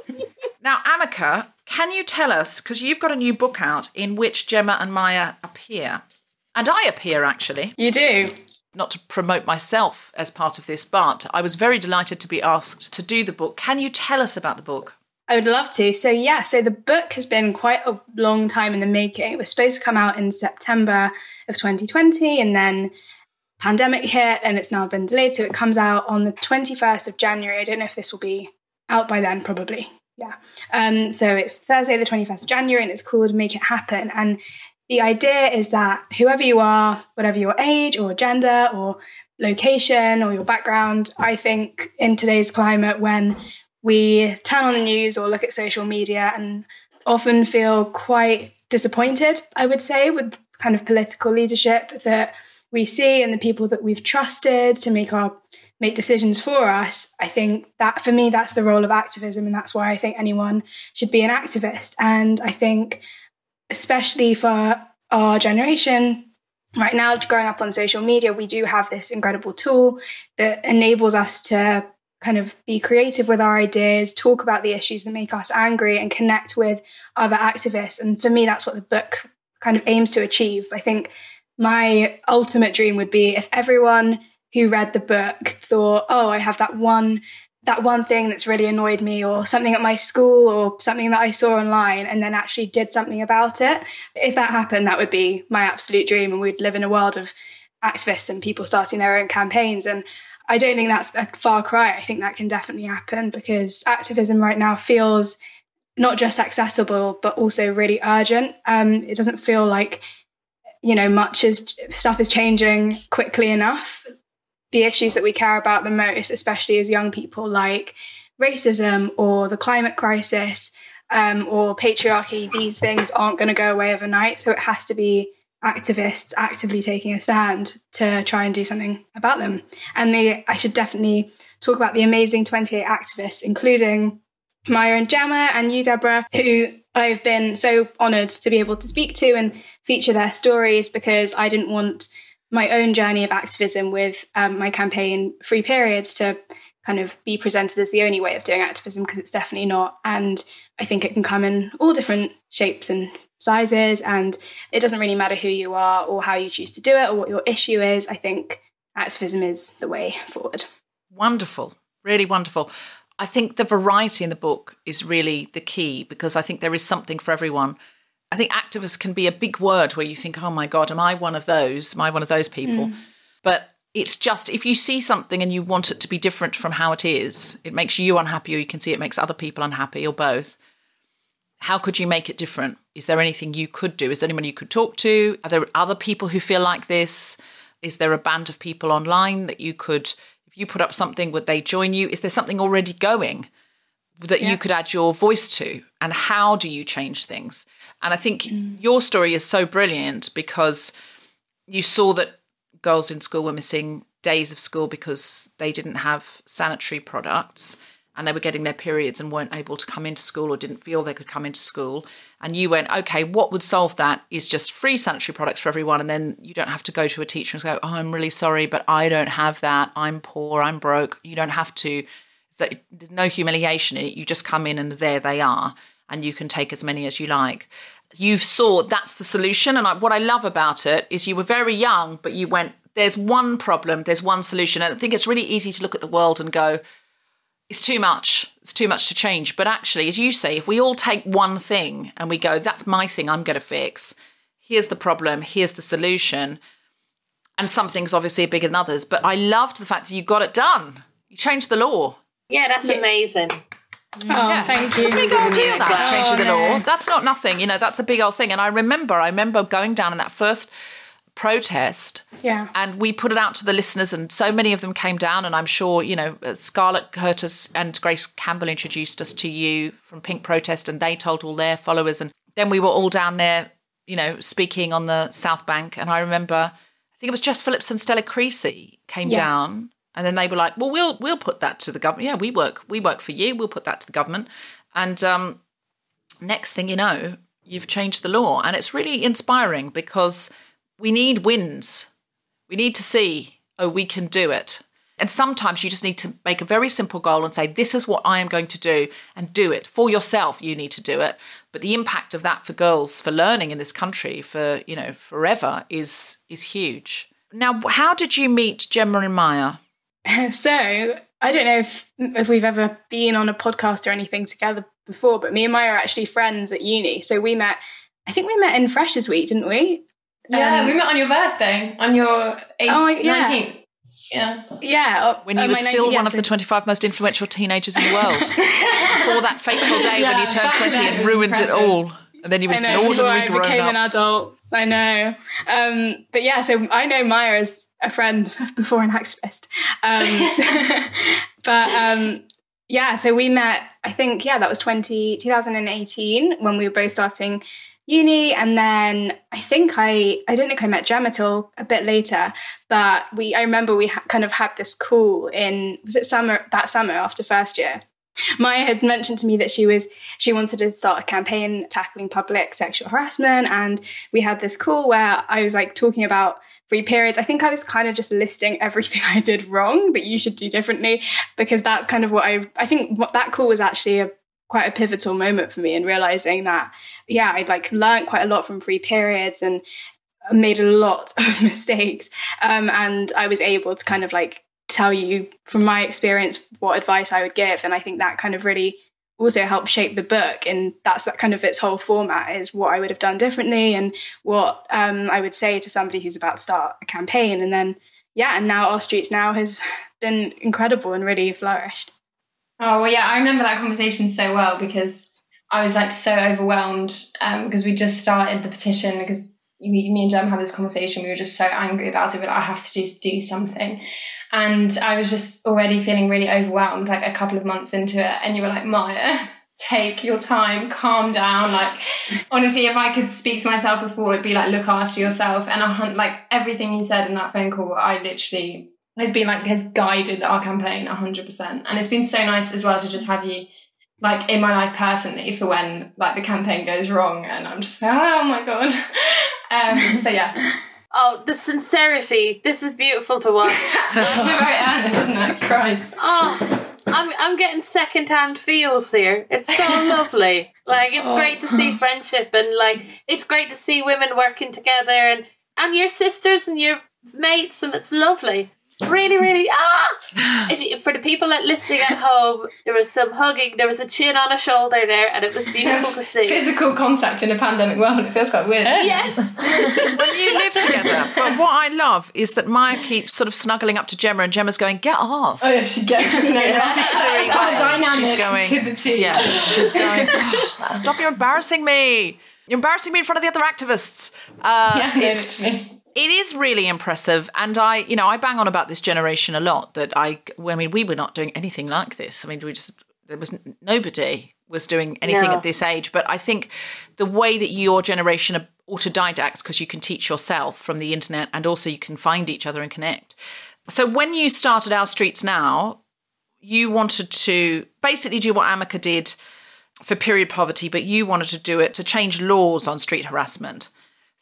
Now, Amika, can you tell us, because you've got a new book out in which Gemma and Maya appear, and I appear actually, You do. not to promote myself as part of this, but I was very delighted to be asked to do the book. Can you tell us about the book? I would love to. So, yeah, so the book has been quite a long time in the making. It was supposed to come out in September of 2020, and then pandemic hit, and it's now been delayed. So, it comes out on the 21st of January. I don't know if this will be out by then, probably. Yeah. Um, so, it's Thursday, the 21st of January, and it's called Make It Happen. And the idea is that whoever you are, whatever your age or gender or location or your background, I think in today's climate, when we turn on the news or look at social media and often feel quite disappointed, I would say, with kind of political leadership that we see and the people that we've trusted to make our make decisions for us. I think that for me that's the role of activism and that's why I think anyone should be an activist. And I think especially for our generation, right now growing up on social media, we do have this incredible tool that enables us to kind of be creative with our ideas, talk about the issues that make us angry, and connect with other activists. And for me, that's what the book kind of aims to achieve. I think my ultimate dream would be if everyone who read the book thought, oh, I have that one that one thing that's really annoyed me or something at my school or something that I saw online and then actually did something about it. If that happened, that would be my absolute dream and we'd live in a world of activists and people starting their own campaigns and I don't think that's a far cry. I think that can definitely happen because activism right now feels not just accessible but also really urgent. Um, it doesn't feel like you know much is stuff is changing quickly enough. The issues that we care about the most, especially as young people, like racism or the climate crisis um, or patriarchy, these things aren't going to go away overnight. So it has to be activists actively taking a stand to try and do something about them. And they, I should definitely talk about the amazing 28 activists, including Maya and Gemma and you, Deborah, who I've been so honoured to be able to speak to and feature their stories because I didn't want my own journey of activism with um, my campaign Free Periods to kind of be presented as the only way of doing activism because it's definitely not. And I think it can come in all different shapes and sizes, and it doesn't really matter who you are or how you choose to do it or what your issue is. I think activism is the way forward. Wonderful, really wonderful. I think the variety in the book is really the key because I think there is something for everyone. I think activist can be a big word where you think, oh my God, am I one of those? Am I one of those people? Mm. But it's just if you see something and you want it to be different from how it is, it makes you unhappy or you can see it makes other people unhappy or both. How could you make it different? Is there anything you could do? Is there anyone you could talk to? Are there other people who feel like this? Is there a band of people online that you could if you put up something, would they join you? Is there something already going that yeah. you could add your voice to? And how do you change things? And I think mm. your story is so brilliant because you saw that girls in school were missing days of school because they didn't have sanitary products and they were getting their periods and weren't able to come into school or didn't feel they could come into school. And you went, okay, what would solve that is just free sanitary products for everyone. And then you don't have to go to a teacher and go, oh, I'm really sorry, but I don't have that. I'm poor, I'm broke. You don't have to. There's no humiliation in it. You just come in and there they are. And you can take as many as you like. You saw that's the solution. And I, what I love about it is you were very young, but you went, there's one problem, there's one solution. And I think it's really easy to look at the world and go, it's too much. It's too much to change. But actually, as you say, if we all take one thing and we go, that's my thing I'm going to fix, here's the problem, here's the solution. And some things obviously are bigger than others. But I loved the fact that you got it done. You changed the law. Yeah, that's yeah. amazing. Oh, yeah. thank you. It's a big old deal that oh, changing the law. That's not nothing, you know. That's a big old thing. And I remember, I remember going down in that first protest. Yeah. And we put it out to the listeners, and so many of them came down. And I'm sure, you know, Scarlett Curtis and Grace Campbell introduced us to you from Pink Protest, and they told all their followers. And then we were all down there, you know, speaking on the South Bank. And I remember, I think it was Jess Phillips and Stella Creasy came yeah. down. And then they were like, "Well, we'll we'll put that to the government. Yeah, we work we work for you. We'll put that to the government." And um, next thing you know, you've changed the law, and it's really inspiring because we need wins. We need to see, oh, we can do it. And sometimes you just need to make a very simple goal and say, this is what I am going to do and do it. For yourself, you need to do it. But the impact of that for girls, for learning in this country, for, you know, forever is is huge. Now, how did you meet Gemma and Maya? So I don't know if if we've ever been on a podcast or anything together before, but me and Maya are actually friends at uni. So we met I think we met in Freshers Week, didn't we? Yeah, um, we met on your birthday, on your 8th, oh, yeah. 19th. Yeah. Yeah. When you were still one of the 25 most influential teenagers in the world. Before that fateful day yeah, when you turned 20 and ruined impressive. it all. And then you were still ordinary grown I became up. an adult. I know. Um, but yeah, so I know Maya as a friend before an activist. Um, but um, yeah, so we met, I think, yeah, that was 20, 2018 when we were both starting uni and then i think i i don't think i met gemma till a bit later but we i remember we ha- kind of had this call in was it summer that summer after first year Maya had mentioned to me that she was she wanted to start a campaign tackling public sexual harassment and we had this call where I was like talking about free periods. I think I was kind of just listing everything I did wrong that you should do differently because that's kind of what I I think what that call was actually a quite a pivotal moment for me in realizing that yeah i'd like learned quite a lot from free periods and made a lot of mistakes. Um, and i was able to kind of like tell you from my experience what advice i would give. And i think that kind of really also helped shape the book. And that's that kind of its whole format is what i would have done differently and what um, i would say to somebody who's about to start a campaign. And then yeah and now our streets now has been incredible and really flourished Oh well, yeah, I remember that conversation so well because I was like so overwhelmed um, because we just started the petition because me, me and Jem had this conversation. We were just so angry about it, but I have to just do something. And I was just already feeling really overwhelmed, like a couple of months into it. And you were like, Maya, take your time, calm down. Like, honestly, if I could speak to myself before, it'd be like, look after yourself. And I hunt like everything you said in that phone call, I literally has been like has guided our campaign 100% and it's been so nice as well to just have you like in my life personally for when like the campaign goes wrong and I'm just like, oh my god. um, so yeah. Oh, the sincerity. This is beautiful to watch. very honest, isn't it? Christ. Oh, I'm I'm getting secondhand feels here. It's so lovely. Like it's Oh. great to see friendship and like it's great to see women working together and and your sisters and your mates and it's lovely. Really, really ah. If you, for the people that listening at home, there was some hugging. There was a chin on a shoulder there, and it was beautiful to see. Physical contact in a pandemic world, it feels quite weird. Yes. when you live together. But what I love is that Maya keeps sort of snuggling up to Gemma, and Gemma's going, "Get off." Oh yeah, she gets no, In a sisterly Oh, dynamic She's going, to. Yeah, she's going, "Oh, stop, you're embarrassing me. You're embarrassing me in front of the other activists. Uh, Yeah, no, it's, it's me. It is really impressive. And I, you know, I bang on about this generation a lot that I, I mean, we were not doing anything like this. I mean, we just, there was nobody was doing anything No. at this age. But I think the way that your generation are autodidacts, because you can teach yourself from the internet and also you can find each other and connect. So when you started Our Streets Now, you wanted to basically do what Amika did for period poverty, but you wanted to do it to change laws on street harassment.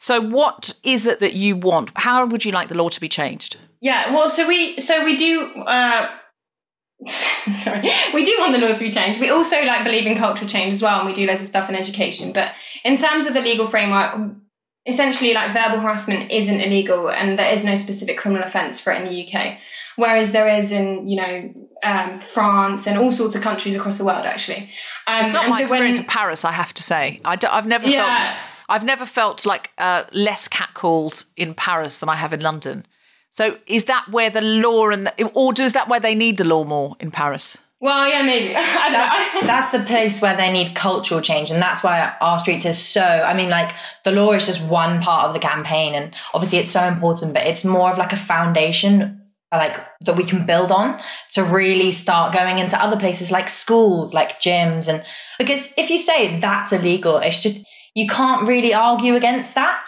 So, what is it that you want? How would you like the law to be changed? Yeah, well, so we so we do. Uh, sorry, we do want the law to be changed. We also like believe in cultural change as well, and we do loads of stuff in education. But in terms of the legal framework, essentially, like verbal harassment isn't illegal, and there is no specific criminal offence for it in the UK, whereas there is in you know um, France and all sorts of countries across the world. Actually, um, It's not my so when- experience of Paris, I have to say. I have never Yeah. felt I've never felt like uh, less catcalled in Paris than I have in London. So, is that where the law and the, or does that where they need the law more in Paris? Well, yeah, maybe. That's, that's the place where they need cultural change and that's why our streets is so i mean like the law is just one part of the campaign and obviously it's so important but it's more of like a foundation like that we can build on to really start going into other places like schools like gyms and because if you say that's illegal it's just you can't really argue against that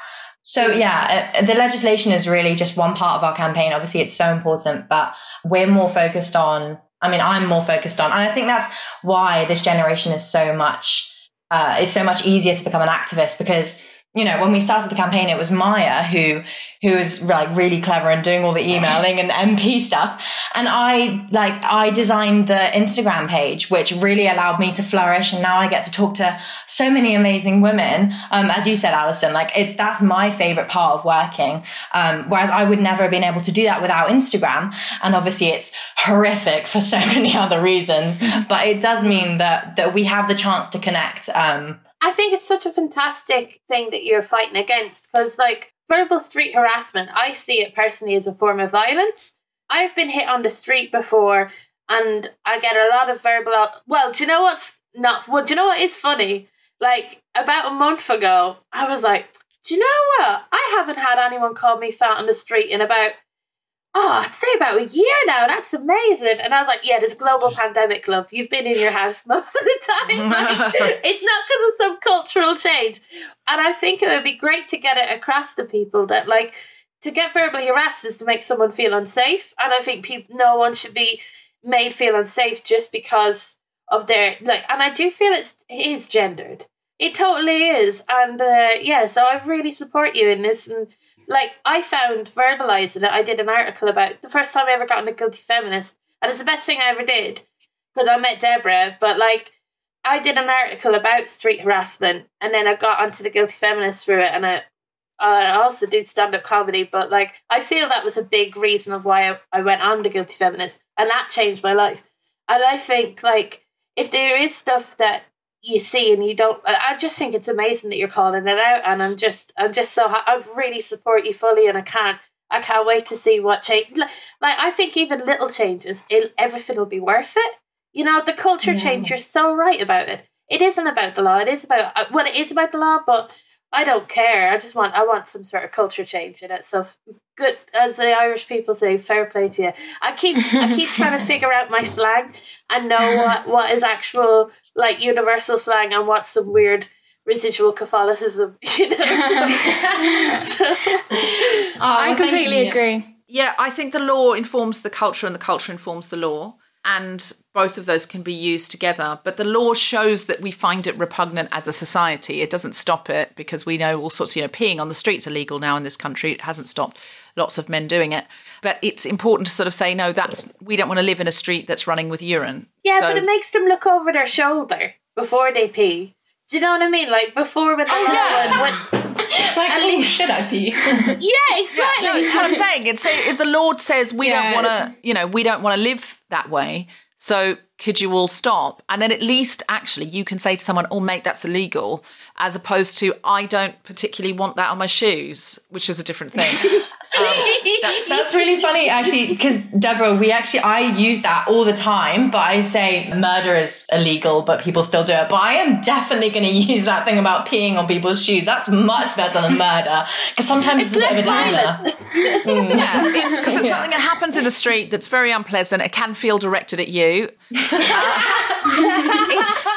so yeah, uh, the legislation is really just one part of our campaign. Obviously, it's so important, but we're more focused on. I mean, I'm more focused on, and I think that's why this generation is so much. Uh, it's so much easier to become an activist because you know when we started the campaign, it was Maya who who was like really clever and doing all the emailing and MP stuff, and I like I designed the Instagram page, which really allowed me to flourish, and now I get to talk to so many amazing women. Um, as you said, Alison, like it's that's my favorite part of working. Um, whereas I would never have been able to do that without Instagram, and obviously it's horrific for so many other reasons. But it does mean that that we have the chance to connect. Um, I think it's such a fantastic thing that you're fighting against because, like, verbal street harassment, I see it personally as a form of violence. I've been hit on the street before and I get a lot of verbal. Well, do you know what's not? Well, do you know what is funny? Like, about a month ago, I was like, do you know what? I haven't had anyone call me fat on the street in about oh, I'd say about a year now. That's amazing. And I was like, yeah, there's a global pandemic, love. You've been in your house most of the time. Like, it's not because of some cultural change. And I think it would be great to get it across to people that, like, to get verbally harassed is to make someone feel unsafe. And I think people, no one should be made feel unsafe just because of their, like, and I do feel it's, it is gendered. It totally is. And uh, yeah, so I really support you in this. And like I found verbalizing it. I did an article about the first time I ever got on the guilty feminist, and it's the best thing I ever did because I met Deborah. But like, I did an article about street harassment, and then I got onto the guilty feminist through it, and I. I also do stand up comedy, but like I feel that was a big reason of why I, I went on the guilty feminist, and that changed my life. And I think like if there is stuff that you see and you don't I just think it's amazing that you're calling it out and I'm just I'm just so I really support you fully and I can't I can't wait to see what change like, like I think even little changes it, everything will be worth it. You know the culture change you're so right about it. It isn't about the law it is about uh, well it is about the law but I don't care. I just want I want some sort of culture change in it so good as the Irish people say fair play to you I keep I keep trying to figure out my slang and know what what is actual like universal slang and what's some weird residual Catholicism, you know. So- Oh, I completely you. agree. Yeah, I think the law informs the culture and the culture informs the law. and both of those can be used together. But the law shows that we find it repugnant as a society. It doesn't stop it because we know all sorts, you know, peeing on the streets illegal now in this country. It hasn't stopped lots of men doing it. But it's important to sort of say, no, that's we don't want to live in a street that's running with urine. Yeah, So- but it makes them look over their shoulder before they pee. Do you know what I mean? Like before when the Oh, law when, Like, At oh, least- should I pee? yeah, exactly. No, it's what I'm saying. It's if the Lord says we Yeah. don't want to, you know, we don't want to live that way. So could you all stop? And then at least actually you can say to someone, "Oh, mate, that's illegal," as opposed to "I don't particularly want that on my shoes," which is a different thing. Um, that's really funny, actually, because Deborah, we actually I use that all the time, but I say murder is illegal, but people still do it. But I am definitely going to use that thing about peeing on people's shoes. That's much better than murder, because sometimes it's, a bit of a downer. Mm. yeah, it's because it's something that happens in the street that's very unpleasant. It can feel directed at you. It's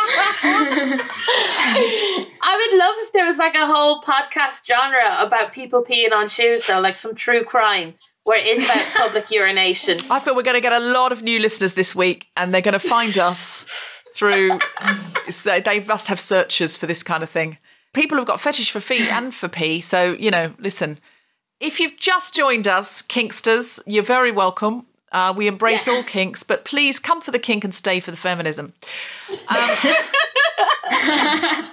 I would love if there was like a whole podcast genre about people peeing on shoes, though, like some true crime where it is about public urination. I feel we're going to get a lot of new listeners this week, and they're going to find us through. They, they must have searches for this kind of thing. People have got fetish for feet and for pee, so you know. Listen, if you've just joined us, Kinksters, you're very welcome. Uh, we embrace Yeah. all kinks, but please come for the kink and stay for the feminism. Um,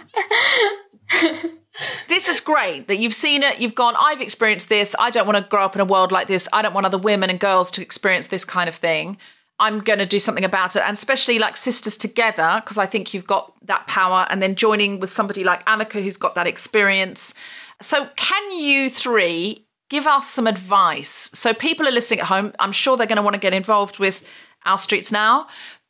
this is great that you've seen it. You've gone, I've experienced this. I don't want to grow up in a world like this. I don't want other women and girls to experience this kind of thing. I'm going to do something about it. And especially like sisters together, because I think you've got that power. And then joining with somebody like Amika, who's got that experience. So, can you three give us some advice? So, people are listening at home. I'm sure they're going to want to get involved with Our Streets Now.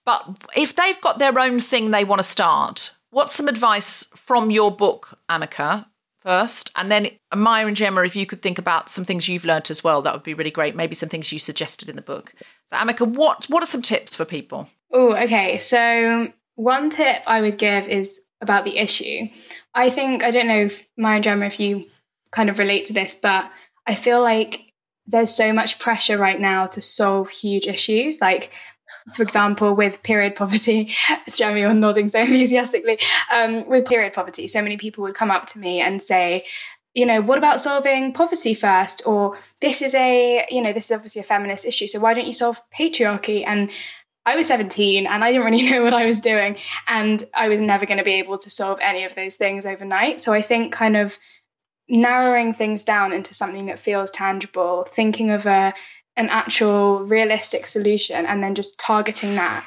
But if they've got their own thing they want to start, what's some advice from your book, Amika, first? And then uh, Maya and Gemma, if you could think about some things you've learnt as well, that would be really great. Maybe some things you suggested in the book. So, Amika, what what are some tips for people? Oh, okay. So one tip I would give is about the issue. I think I don't know if Maya and Gemma if you kind of relate to this, but I feel like there's so much pressure right now to solve huge issues. Like for example, with period poverty, Gemma, you're nodding so enthusiastically. Um, with period poverty, so many people would come up to me and say, you know, what about solving poverty first? Or this is a, you know, this is obviously a feminist issue. So why don't you solve patriarchy? And I was 17 and I didn't really know what I was doing. And I was never going to be able to solve any of those things overnight. So I think kind of narrowing things down into something that feels tangible, thinking of a an actual realistic solution and then just targeting that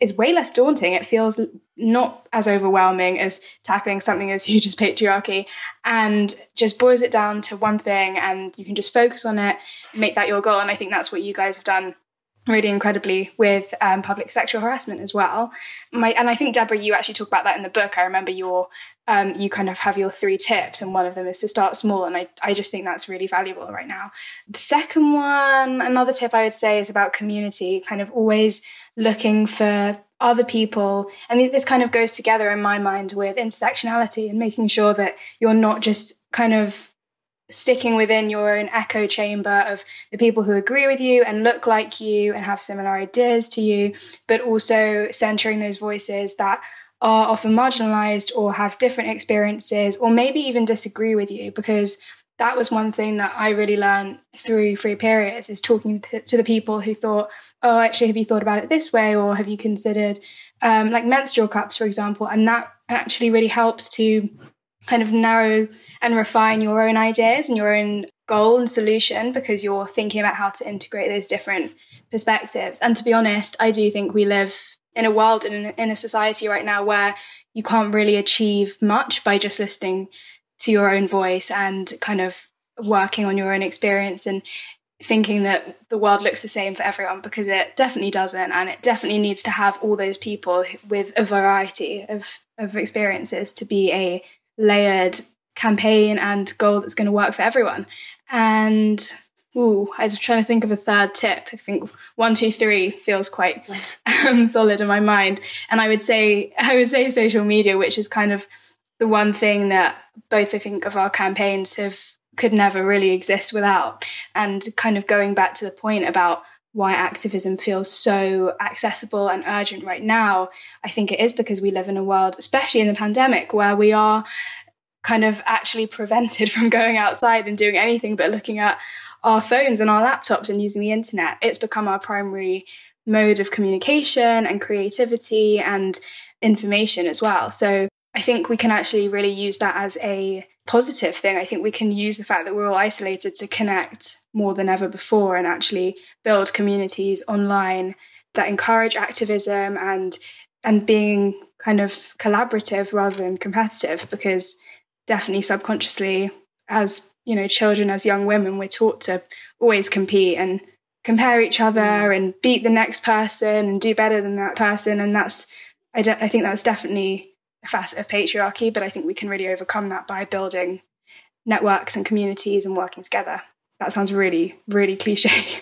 is way less daunting. It feels not as overwhelming as tackling something as huge as patriarchy and just boils it down to one thing and you can just focus on it, make that your goal. And I think that's what you guys have done really incredibly with um, public sexual harassment as well. My, and I think Deborah, you actually talk about that in the book. I remember your um, you kind of have your three tips, and one of them is to start small. And I, I just think that's really valuable right now. The second one, another tip I would say is about community, kind of always looking for other people. And this kind of goes together in my mind with intersectionality and making sure that you're not just kind of sticking within your own echo chamber of the people who agree with you and look like you and have similar ideas to you, but also centering those voices that are often marginalized or have different experiences or maybe even disagree with you because that was one thing that I really learned through free periods is talking to, to the people who thought, oh, actually, have you thought about it this way? Or have you considered um, like menstrual cups, for example? And that actually really helps to kind of narrow and refine your own ideas and your own goal and solution because you're thinking about how to integrate those different perspectives. And to be honest, I do think we live in a world and in, a society right now where you can't really achieve much by just listening to your own voice and kind of working on your own experience and thinking that the world looks the same for everyone because it definitely doesn't and it definitely needs to have all those people with a variety of, of experiences to be a layered campaign and goal that's going to work for everyone and Ooh, I was trying to think of a third tip. I think one, two, three feels quite um, solid in my mind. And I would say, I would say social media, which is kind of the one thing that both I think of our campaigns have could never really exist without. And kind of going back to the point about why activism feels so accessible and urgent right now, I think it is because we live in a world, especially in the pandemic, where we are kind of actually prevented from going outside and doing anything but looking at our phones and our laptops and using the internet. It's become our primary mode of communication and creativity and information as well. So I think we can actually really use that as a positive thing. I think we can use the fact that we're all isolated to connect more than ever before and actually build communities online that encourage activism and and being kind of collaborative rather than competitive because definitely subconsciously as you know children as young women we're taught to always compete and compare each other mm. and beat the next person and do better than that person and that's I, de- I think that's definitely a facet of patriarchy but i think we can really overcome that by building networks and communities and working together that sounds really really cliche.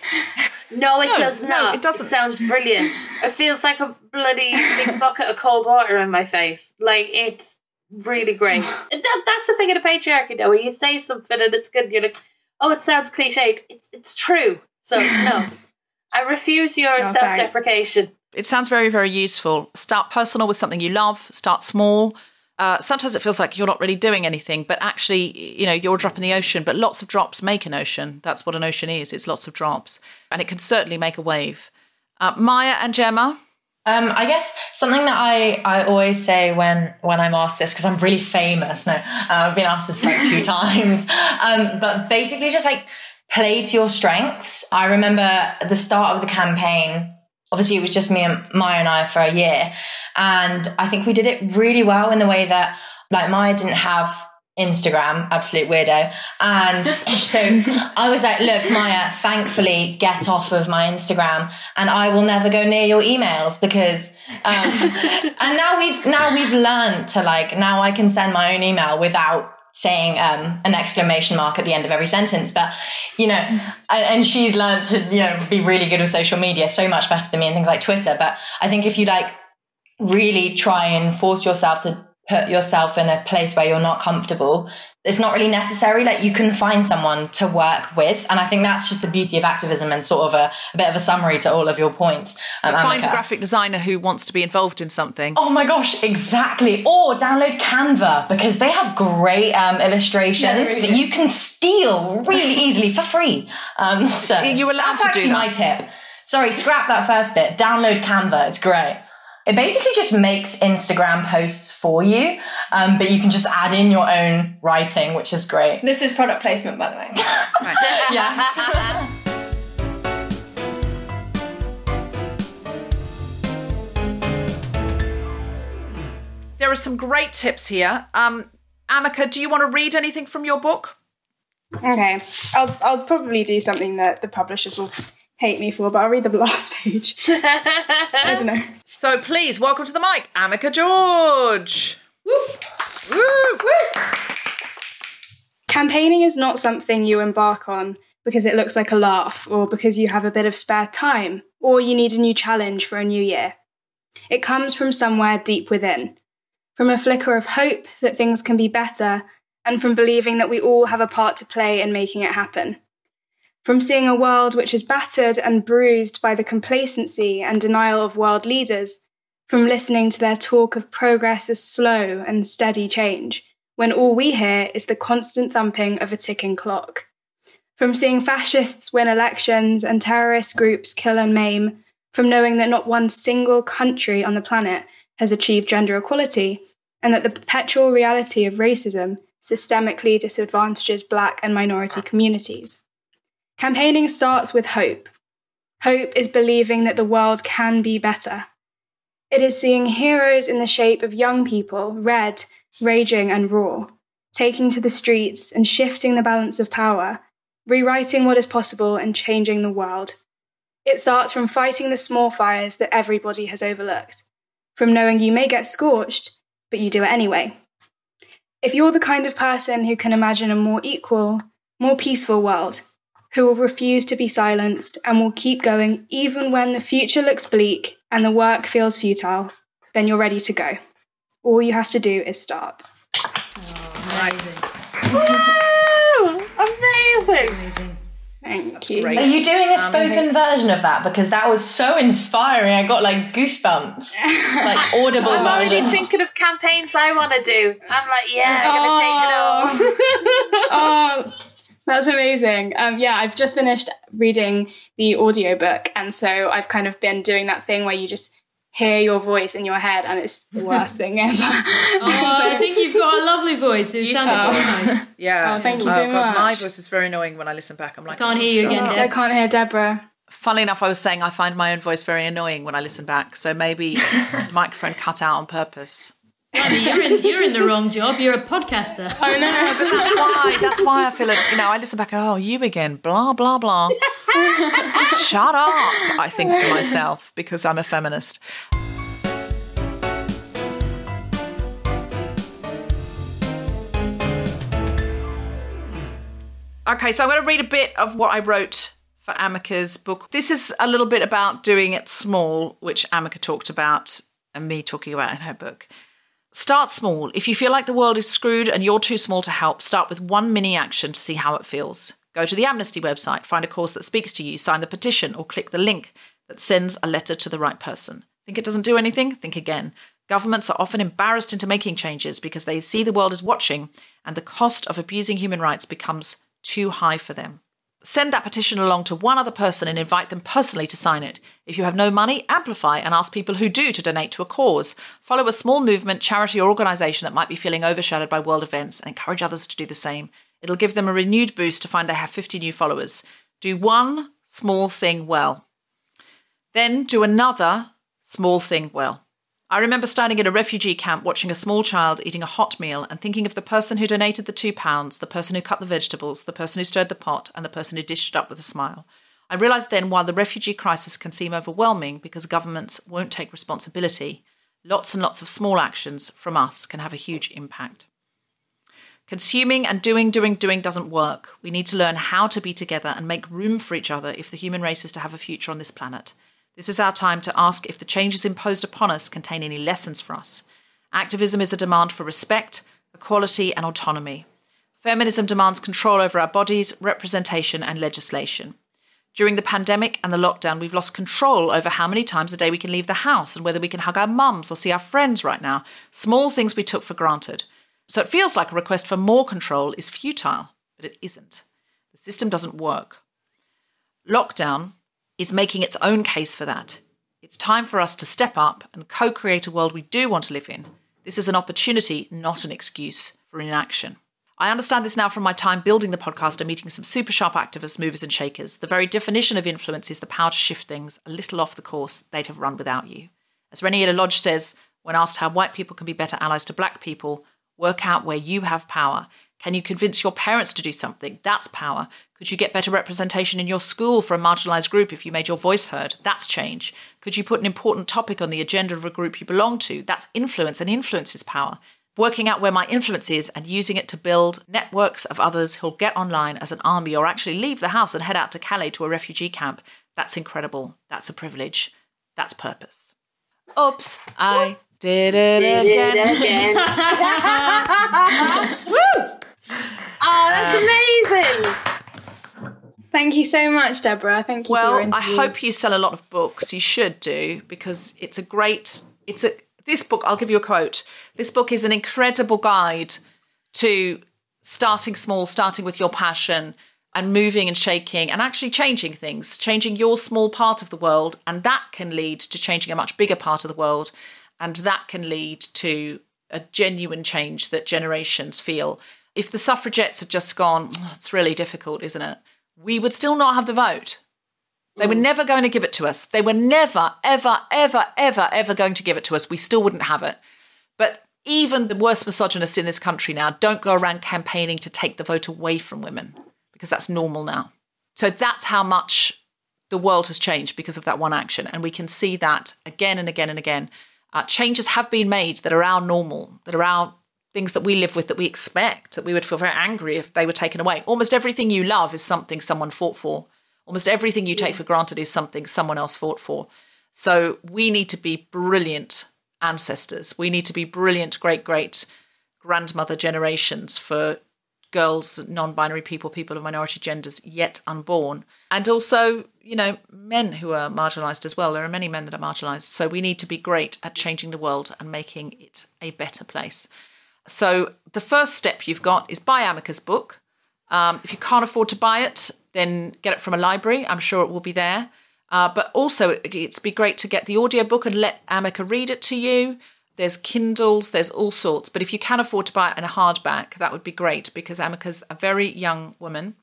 No it No, does no, not. it doesn't. sounds brilliant. It feels like a bloody big bucket of cold water in my face. Like it's really great. That, that's the thing of the patriarchy though. Where you say something and it's good and you're like oh it sounds cliched. It's, it's true. So no. I refuse your Okay. self-deprecation. It sounds very, very useful. Start personal with something you love, start small. Uh, sometimes it feels like you're not really doing anything, but actually, you know, you're a drop in the ocean. But lots of drops make an ocean. That's what an ocean is. It's lots of drops, and it can certainly make a wave. Uh, Maya and Gemma, Um, I guess something that I, I always say when when I'm asked this because I'm really famous. No, uh, I've been asked this like two times. Um, but basically, just like play to your strengths. I remember at the start of the campaign. Obviously, it was just me and Maya and I for a year, and I think we did it really well in the way that like Maya didn't have Instagram, absolute weirdo. And so I was like, look, Maya, thankfully get off of my Instagram and I will never go near your emails because, um, and now we've, now we've learned to like, now I can send my own email without saying um, an exclamation mark at the end of every sentence. But, you know, and, she's learned to, you know, be really good with social media, so much better than me and things like Twitter. But I think if you like really try and force yourself to put yourself in a place where you're not comfortable it's not really necessary like you can find someone to work with and i think that's just the beauty of activism and sort of a, a bit of a summary to all of your points um, find a graphic designer who wants to be involved in something. Oh my gosh, exactly. Or download Canva because they have great um, illustrations really that do. you can steal really easily for free. Um, so You're allowed that's to do actually my tip. Sorry, scrap that first bit. Download Canva. It's great. It basically just makes Instagram posts for you, um, but you can just add in your own writing, which is great. This is product placement, by the way. Yes. There are some great tips here. Um, Amika, do you want to read anything from your book? Okay, I'll I'll probably do something that the publishers will hate me for, but I'll read the last page. I don't know. So please, welcome to the mic, Amika George. Woo! Woo! Campaigning is not something you embark on because it looks like a laugh, or because you have a bit of spare time, or you need a new challenge for a new year. It comes from somewhere deep within, from a flicker of hope that things can be better, and from believing that we all have a part to play in making it happen. From seeing a world which is battered and bruised by the complacency and denial of world leaders, from listening to their talk of progress as slow and steady change, when all we hear is the constant thumping of a ticking clock. From seeing fascists win elections and terrorist groups kill and maim, from knowing that not one single country on the planet has achieved gender equality, and that the perpetual reality of racism systemically disadvantages black and minority communities. Campaigning starts with hope. Hope is believing that the world can be better. It is seeing heroes in the shape of young people, red, raging, and raw, taking to the streets and shifting the balance of power, rewriting what is possible and changing the world. It starts from fighting the small fires that everybody has overlooked, from knowing you may get scorched, but you do it anyway. If you're the kind of person who can imagine a more equal, more peaceful world, who will refuse to be silenced and will keep going even when the future looks bleak and the work feels futile, then you're ready to go. All you have to do is start. Wow, amazing. Thanks. Thank you. Great. Are you doing a spoken version of that? Because that was so inspiring. I got like goosebumps, like audible I'm already version. thinking of campaigns I want to do. I'm like, yeah, I'm gonna change it all. oh, that's amazing. Um, yeah, I've just finished reading the audiobook, and so I've kind of been doing that thing where you just hear your voice in your head, and it's the worst thing ever. Oh, I think you've got a lovely voice. You sounded so nice. Yeah. Oh, thank you so God, My voice is very annoying when I listen back. I'm like, I Can't oh, hear you shut again, up. I can't hear Deborah. Funnily enough, I was saying I find my own voice very annoying when I listen back. So maybe microphone cut out on purpose. I you're in you're in the wrong job. You're a podcaster. I know. but That's why. That's why I feel it. You know, I listen back. Oh, you again. Blah blah blah. Shut up. I think to myself because I'm a feminist. Okay, so I'm going to read a bit of what I wrote for Amika's book. This is a little bit about doing it small, which Amika talked about and me talking about in her book. Start small. If you feel like the world is screwed and you're too small to help, start with one mini action to see how it feels. Go to the Amnesty website, find a cause that speaks to you, sign the petition, or click the link that sends a letter to the right person. Think it doesn't do anything? Think again. Governments are often embarrassed into making changes because they see the world is watching and the cost of abusing human rights becomes too high for them. Send that petition along to one other person and invite them personally to sign it. If you have no money, amplify and ask people who do to donate to a cause. Follow a small movement, charity, or organisation that might be feeling overshadowed by world events and encourage others to do the same. It'll give them a renewed boost to find they have 50 new followers. Do one small thing well. Then do another small thing well. I remember standing in a refugee camp watching a small child eating a hot meal and thinking of the person who donated the two pounds, the person who cut the vegetables, the person who stirred the pot, and the person who dished it up with a smile. I realised then while the refugee crisis can seem overwhelming because governments won't take responsibility, lots and lots of small actions from us can have a huge impact. Consuming and doing, doing, doing doesn't work. We need to learn how to be together and make room for each other if the human race is to have a future on this planet. This is our time to ask if the changes imposed upon us contain any lessons for us. Activism is a demand for respect, equality, and autonomy. Feminism demands control over our bodies, representation, and legislation. During the pandemic and the lockdown, we've lost control over how many times a day we can leave the house and whether we can hug our mums or see our friends right now. Small things we took for granted. So it feels like a request for more control is futile, but it isn't. The system doesn't work. Lockdown is making its own case for that. It's time for us to step up and co create a world we do want to live in. This is an opportunity, not an excuse for inaction. I understand this now from my time building the podcast and meeting some super sharp activists, movers, and shakers. The very definition of influence is the power to shift things a little off the course they'd have run without you. As Reni Eddo-Lodge says, when asked how white people can be better allies to black people, work out where you have power. Can you convince your parents to do something? That's power. Could you get better representation in your school for a marginalised group if you made your voice heard? That's change. Could you put an important topic on the agenda of a group you belong to? That's influence, and influence is power. Working out where my influence is and using it to build networks of others who'll get online as an army or actually leave the house and head out to Calais to a refugee camp. That's incredible. That's a privilege. That's purpose. Oops, I did it Did again. it again. Oh, that's um, amazing. Thank you so much, Deborah. Thank you for your Well, I hope you sell a lot of books. You should do because it's a great. It's a this book. I'll give you a quote. This book is an incredible guide to starting small, starting with your passion, and moving and shaking and actually changing things, changing your small part of the world, and that can lead to changing a much bigger part of the world, and that can lead to a genuine change that generations feel. If the suffragettes had just gone, "Oh, it's really difficult, isn't it? We would still not have the vote. They were never going to give it to us. They were never, ever, ever, ever, ever going to give it to us. We still wouldn't have it. But even the worst misogynists in this country now don't go around campaigning to take the vote away from women because that's normal now. So that's how much the world has changed because of that one action. And we can see that again and again and again. Uh, changes have been made that are our normal, that are our things that we live with, that we expect, that we would feel very angry if they were taken away. Almost everything you love is something someone fought for. Almost everything you take for granted is something someone else fought for. So we need to be brilliant ancestors. We need to be brilliant great great grandmother generations for girls, non binary people, people of minority genders yet unborn. And also, you know, men who are marginalised as well. There are many men that are marginalised. So we need to be great at changing the world and making it a better place. So the first step you've got is buy Amika's book. Um, if you can't afford to buy it, then get it from a library. I'm sure it will be there. Uh, but also, it'd be great to get the audiobook and let Amika read it to you. There's Kindles, there's all sorts. But if you can afford to buy it in a hardback, that would be great because Amika's a very young woman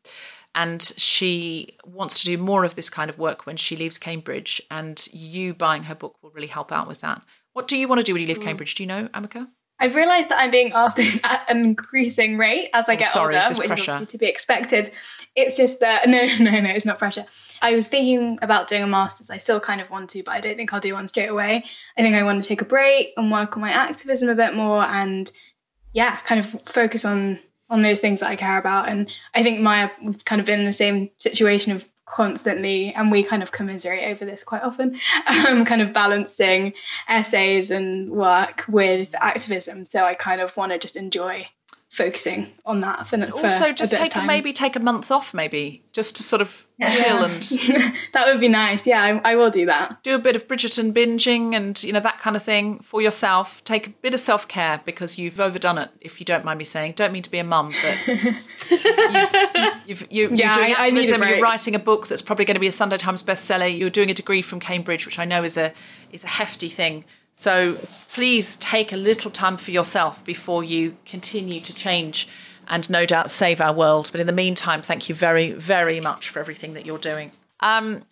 and she wants to do more of this kind of work when she leaves Cambridge. And you buying her book will really help out with that. What do you want to do when you leave Cambridge? Do you know, Amika? I've realised that I'm being asked this at an increasing rate as I Oh, get sorry, older, which pressure? is obviously to be expected. It's just that no, no, no, it's not pressure. I was thinking about doing a master's. I still kind of want to, but I don't think I'll do one straight away. I think I want to take a break and work on my activism a bit more, and yeah, kind of focus on on those things that I care about. And I think Maya, we've kind of been in the same situation of constantly, and we kind of commiserate over this quite often, um, kind of balancing essays and work with activism. So I kind of want to just enjoy focusing on that for, also, just take a, maybe take a month off, maybe just to sort of chill and that would be nice. Yeah, I, I will do that. do a bit of Bridgerton binging and you know that kind of thing for yourself. Take a bit of self care because you've overdone it. If you don't mind me saying, don't mean to be a mum, but you've, you, you're Yeah, doing activism. You're writing a book that's probably going to be a Sunday Times bestseller. You're doing a degree from Cambridge, which I know is a is a hefty thing. So please take a little time for yourself before you continue to change and no doubt save our world. But in the meantime, thank you very, very much for everything that you're doing. Um,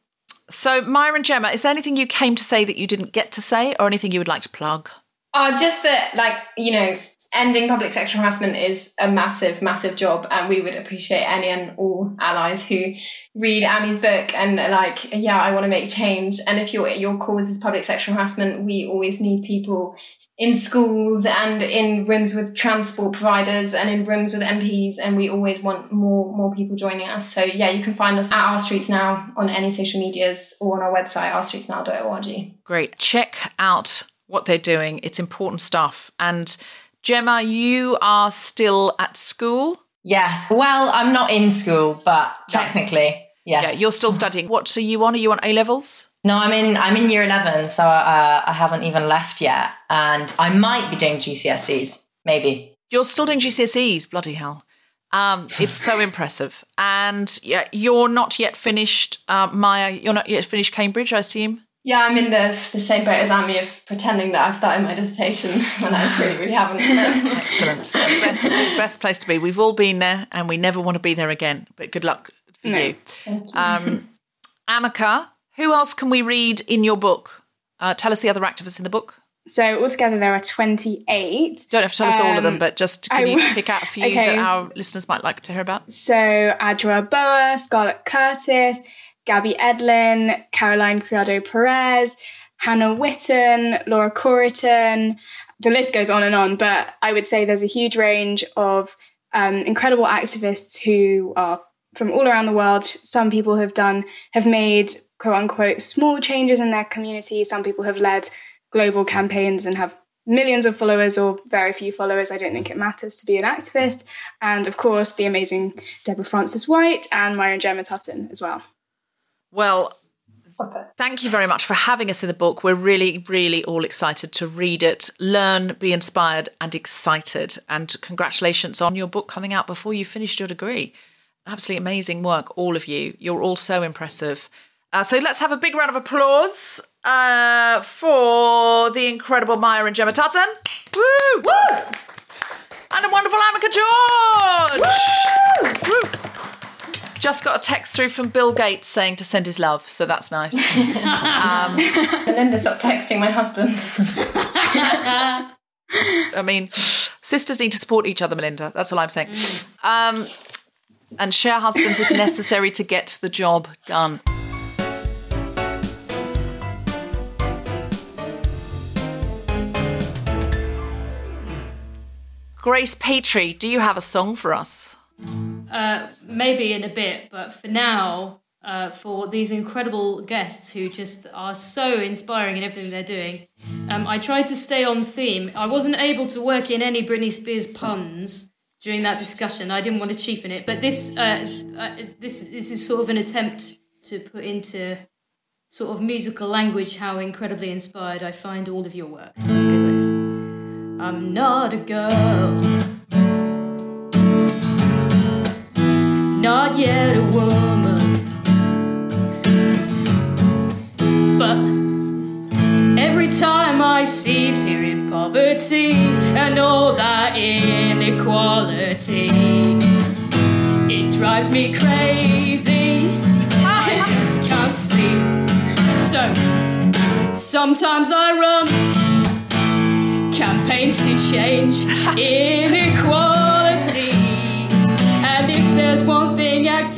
so, Maya and Gemma, is there anything you came to say that you didn't get to say or anything you would like to plug? Uh, just that, like, you know, ending public sexual harassment is a massive, massive job, and we would appreciate any and all allies who read Ami's book and are like, yeah, I want to make change. And if your your cause is public sexual harassment, we always need people in schools and in rooms with transport providers and in rooms with MPs, and we always want more more people joining us. So yeah, you can find us at Our Streets Now on any social medias or on our website, ourstreetsnow.org. Great. Check out what they're doing. It's important stuff. And Gemma, you are still at school. Yes. Well, I'm not in school, but technically, yes. Yeah, you're still studying. What are you on? Are you on A levels? No, I'm in. I'm in year eleven, so uh, I haven't even left yet, and I might be doing GCSEs, maybe. You're still doing GCSEs. Bloody hell. Um, it's so impressive. And yeah, you're not yet finished, uh, Maya. You're not yet finished Cambridge, I assume. Yeah, I'm in the the same boat as Amy of pretending that I've started my dissertation when I really, really haven't. Excellent. The best, best place to be. We've all been there and we never want to be there again. But good luck for you. Um, Amika, who else can we read in your book? Uh, tell us the other activists in the book. So altogether there are 28. You don't have to tell us all of them, Um, but just can I you pick out a few Okay. that our listeners might like to hear about? So Adwoa Aboah, Scarlett Curtis, Gabby Edlin, Caroline Criado Perez, Hannah Witton, Laura Coryton. The list goes on and on, but I would say there's a huge range of um, incredible activists who are from all around the world. Some people have done, have made quote unquote small changes in their community. Some people have led global campaigns and have millions of followers or very few followers. I don't think it matters to be an activist. And of course, the amazing Deborah Frances-White and Myron Gemma Tutton as well. Well. Thank you very much for having us in the book. We're really, really all excited to read it, learn, be inspired, and excited. And congratulations on your book coming out before you finished your degree. Absolutely amazing work, all of you. You're all so impressive. Uh, so let's have a big round of applause uh, for the incredible Maya and Gemma Tutton. Woo! Woo! And a wonderful Amika George. Woo! Just got a text through from Bill Gates saying to send his love, so that's nice. Melinda, stop texting my husband. I mean, sisters need to support each other, Melinda. That's all I'm saying. Um, and share husbands if necessary to get the job done. Grace Petrie, do you have a song for us? Uh, maybe in a bit, but for now, uh, for these incredible guests who just are so inspiring in everything they're doing, um, I tried to stay on theme. I wasn't able to work in any Britney Spears puns, during that discussion. I didn't want to cheapen it, but this uh, uh, this this is sort of an attempt to put into sort of musical language how incredibly inspired I find all of your work. I'm not a girl, not yet a woman, but every time I see fear in poverty and all that inequality, it drives me crazy. I just can't sleep. So sometimes I run campaigns to change inequality.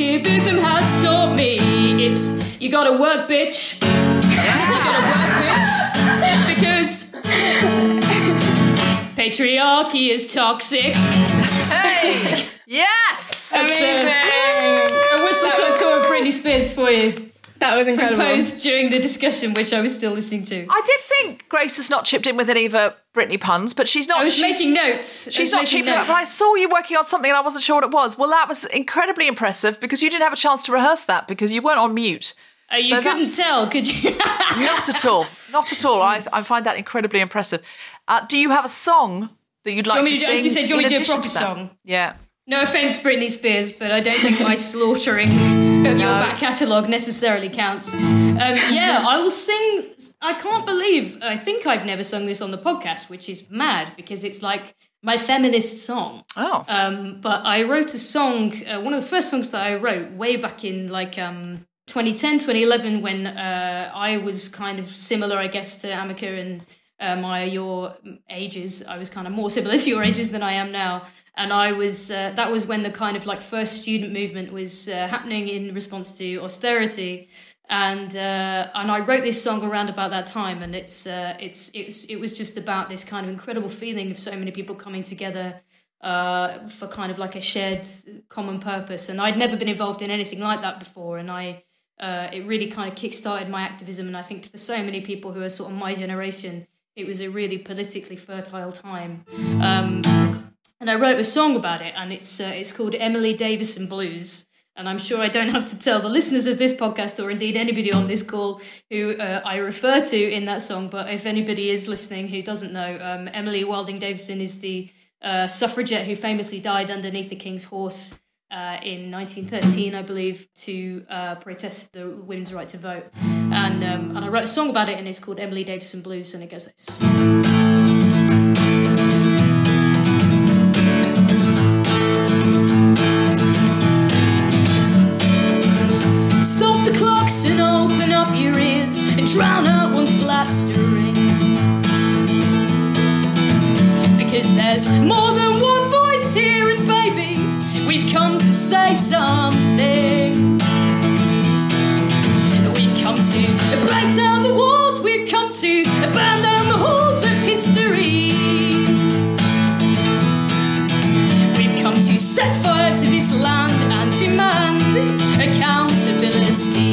Activism has taught me, it's you gotta work, bitch. You gotta work, bitch. Because patriarchy is toxic. Hey! yes! That's, uh, a whistle tour of Britney Spears for you. That was incredible. Composed during the discussion, which I was still listening to. I did think Grace has not chipped in with any of her Britney puns, but she's not. I was she's, making notes. She's was not making chipping. But I saw you working on something, and I wasn't sure what it was. Well, that was incredibly impressive because you didn't have a chance to rehearse that because you weren't on mute. Uh, you So couldn't tell, could you? Not at all. Not at all. I, I find that incredibly impressive. Uh, do you have a song that you'd like want me to to do- I was sing? gonna say, do you want in me to do a addition proper that? song? Yeah. No offense, Britney Spears, but I don't think my slaughtering of your back catalogue necessarily counts. Um, yeah, I will sing. I can't believe. I think I've never sung this on the podcast, which is mad because it's like my feminist song. Oh. Um, but I wrote a song, uh, one of the first songs that I wrote way back in like um, 2010, 2011, when uh, I was kind of similar, I guess, to Amika and uh, my your ages. I was kind of more similar to your ages than I am now, and I was uh, that was when the kind of like first student movement was uh, happening in response to austerity. And uh, and I wrote this song around about that time, and it's uh, it's it's it was just about this kind of incredible feeling of so many people coming together uh, for kind of like a shared common purpose. And I'd never been involved in anything like that before, and I it really kind of kick-started my activism. And I think for so many people who are sort of my generation, it was a really politically fertile time. Um, and I wrote a song about it, and it's uh, it's called Emily Davison Blues. And I'm sure I don't have to tell the listeners of this podcast, or indeed anybody on this call, who uh, I refer to in that song. But if anybody is listening who doesn't know, um, Emily Wilding Davison is the uh, suffragette who famously died underneath the King's horse uh, in 1913, I believe, to uh, protest the women's right to vote. And um, and I wrote a song about it, and it's called Emily Davison Blues, and it goes this. The clocks and open up your ears and drown out one flat string. Because there's more than say something. We've come to break down the walls, we've come to burn down the halls of history. We've come to set fire to this land and demand accountability.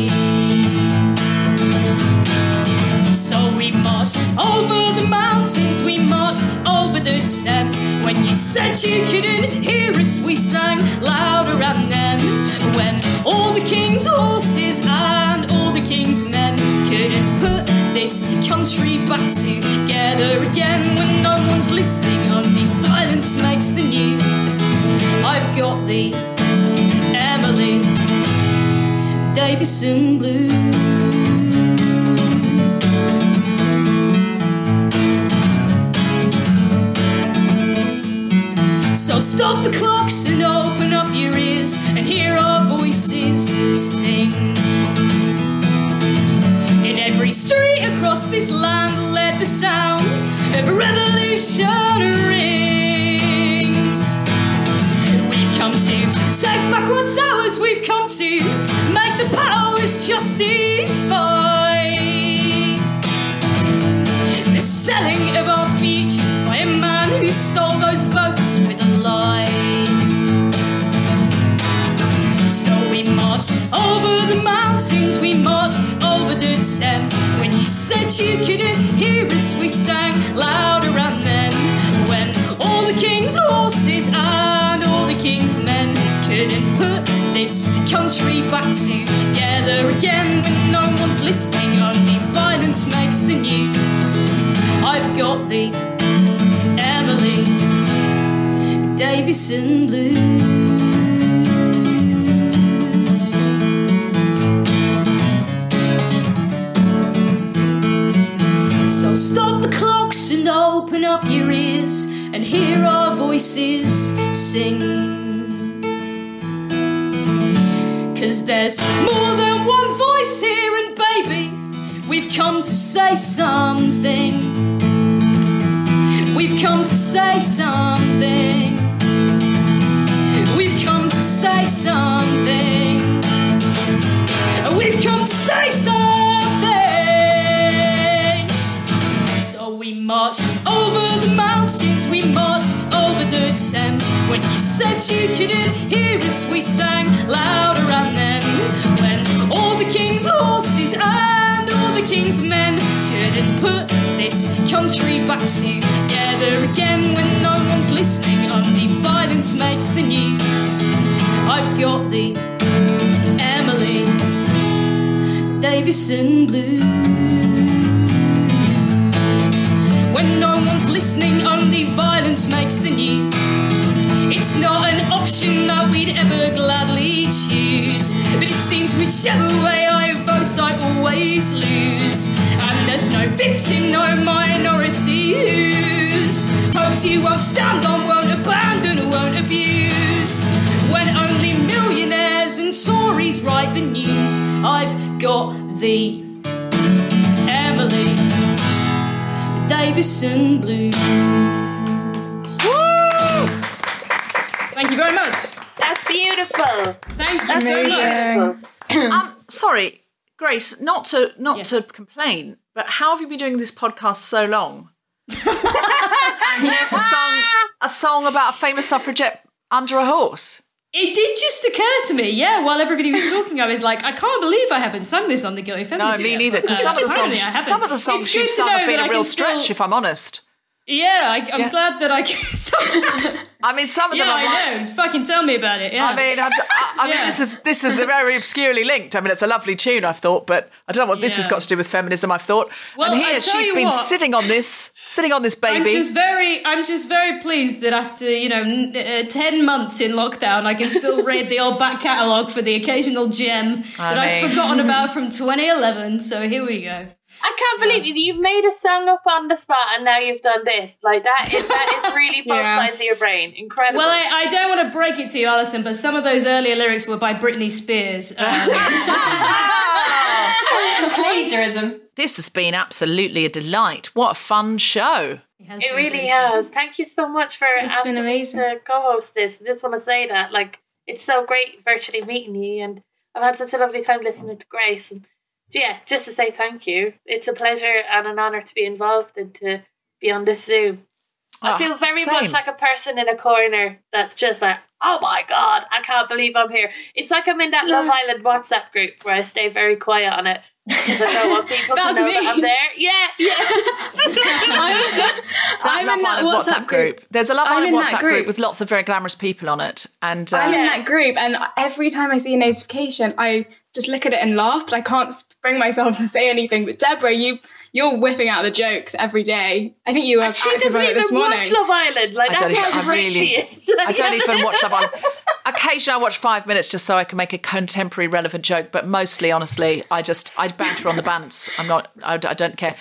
When you said you couldn't hear us, we sang louder. And then, when all the king's horses and all the king's men couldn't put this country back together again, when no one's listening, only violence makes the news. I've got the Emily Davison Blues. The clocks and open up your ears and hear our voices sing. In every street across this land, let the sound of a revolution ring. We've come to take back what's ours, we've come to make the powers justify You you couldn't hear us, we sang louder. And then, when all the king's horses and all the king's men couldn't put this country back together again when no one's listening. Only violence makes the news. I've got the Emily Davison blues. Voices sing. Cause there's more than one voice here, and baby, we've come to say something. We've come to say something. We've come to say something. We've come to say something. So we marched over the mountains, we marched the Thames. When you said you couldn't hear us, we sang louder and then. When all the king's horses and all the king's men couldn't put this country back together again. When no one's listening, only violence makes the news. I've got the Emily Davison blues. When no one's listening, only violence makes the news. It's not an option that we'd ever gladly choose. But it seems whichever way I vote, I always lose. And there's no victim, no minority hopes you won't stand on, won't abandon, won't abuse. When only millionaires and Tories write the news, I've got the Emily Davison blues. Very much. That's beautiful. Thank you That's so much. beautiful. um, sorry, Grace, not to not Yeah. to complain, but how have you been doing this podcast so long? and you have a song, a song about a famous suffragette under a horse. It did just occur to me, yeah, while everybody was talking, I was like, I can't believe I haven't sung this on the Guilty Feminist. No, Feminist. me yet, neither. Because uh, some of the songs, I some of the songs It's you've good to sung know have been that a I real stretch. still- If I'm honest, Yeah, I, I'm Yeah. glad that I can. I mean, some of them. yeah, are like- I know. Fucking tell me about it. Yeah. I mean, I, I, I mean, Yeah. this is this is very obscurely linked. I mean, it's a lovely tune, I've thought, but I don't know what this has got to do with feminism. I've thought, Well, and I here she's been what. sitting on this, sitting on this baby. I'm just very, I'm just very pleased that after you know n- uh, ten months in lockdown, I can still read the old back catalogue for the occasional gem I that I've forgotten about from 2011. So here we go. I can't believe you. You've made a song up on the spot and now you've done this. Like that is that is really both Yeah. sides of your brain. Incredible. Well, I, I don't want to break it to you, Alison, but some of those earlier lyrics were by Britney Spears. Um, Plagiarism. this has been absolutely a delight. What a fun show! has it really good. has. Thank you so much for It's asking been me to co-host this. I just want to say that, like, it's so great virtually meeting you, and I've had such a lovely time listening to Grace. And yeah, just to say thank you. It's a pleasure and an honor to be involved and to be on this Zoom. I Ah, feel very same. much like a person in a corner that's just like, oh my god, I can't believe I'm here. It's like I'm in that Love Island WhatsApp group where I stay very quiet on it because I don't want people to That's know me. that I'm there. Yeah, yeah. I'm, I'm in that Island WhatsApp, group. There's a Love I'm Island WhatsApp group. group. with lots of very glamorous people on it, and uh, I'm in that group, and every time I see a notification, I just look at it and laugh, but I can't bring myself to say anything. But Deborah, you you're whipping out the jokes every day. I think you were She active doesn't on it even this morning. watch Love Island. Like I that's don't even- how I great really- she is. I don't even watch Love Island. Occasionally, I watch five minutes just so I can make a contemporary relevant joke, but mostly, honestly, I just I banter on the bants. I'm not. I, I don't care.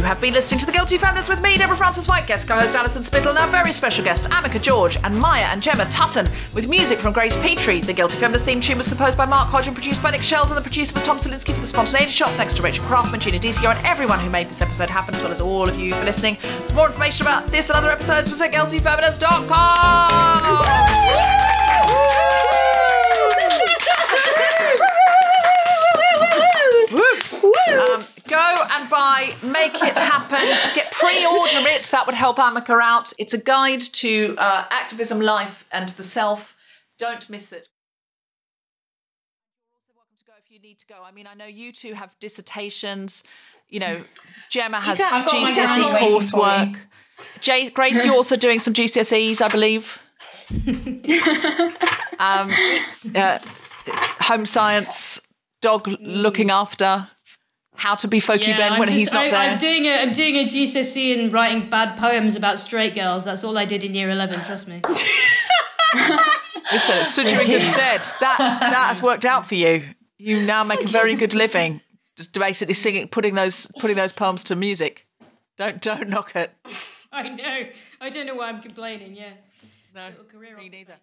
You have been listening to The Guilty Feminist with me, Deborah Frances-White, guest co-host Alison Spittle, and our very special guests, Amika George and Maya and Gemma Tutton, with music from Grace Petrie. The Guilty Feminist theme tune was composed by Mark Hodge and produced by Nick Sheldon. The producer was Tom Salinsky for The Spontaneity Shop. Thanks to Rachel Craftman, Gina DCO, and everyone who made this episode happen, as well as all of you for listening. For more information about this and other episodes, visit guiltyfeminist.com. Um, go and buy Make It Happen. Get pre-order it. That would help Amika out. It's a guide to uh, activism, life, and the self. Don't miss it. Also welcome to go if you need to go. I mean, I know you two have dissertations. you know, Gemma has GCSE granny waiting for me. coursework. Jay, Grace, you're also doing some GCSEs, I believe. um, uh, home science, dog looking after, how to be Folky Ben when just- he's not I, there. I'm doing a I'm doing a GCSE and writing bad poems about straight girls. That's all I did in year eleven. Trust me. Listen, stood you in good stead. That that has worked out for you. You now make a very good living, just basically singing, putting those putting those poems to music. Don't don't knock it. I know. I don't know why I'm complaining. Yeah. No, career me off. neither.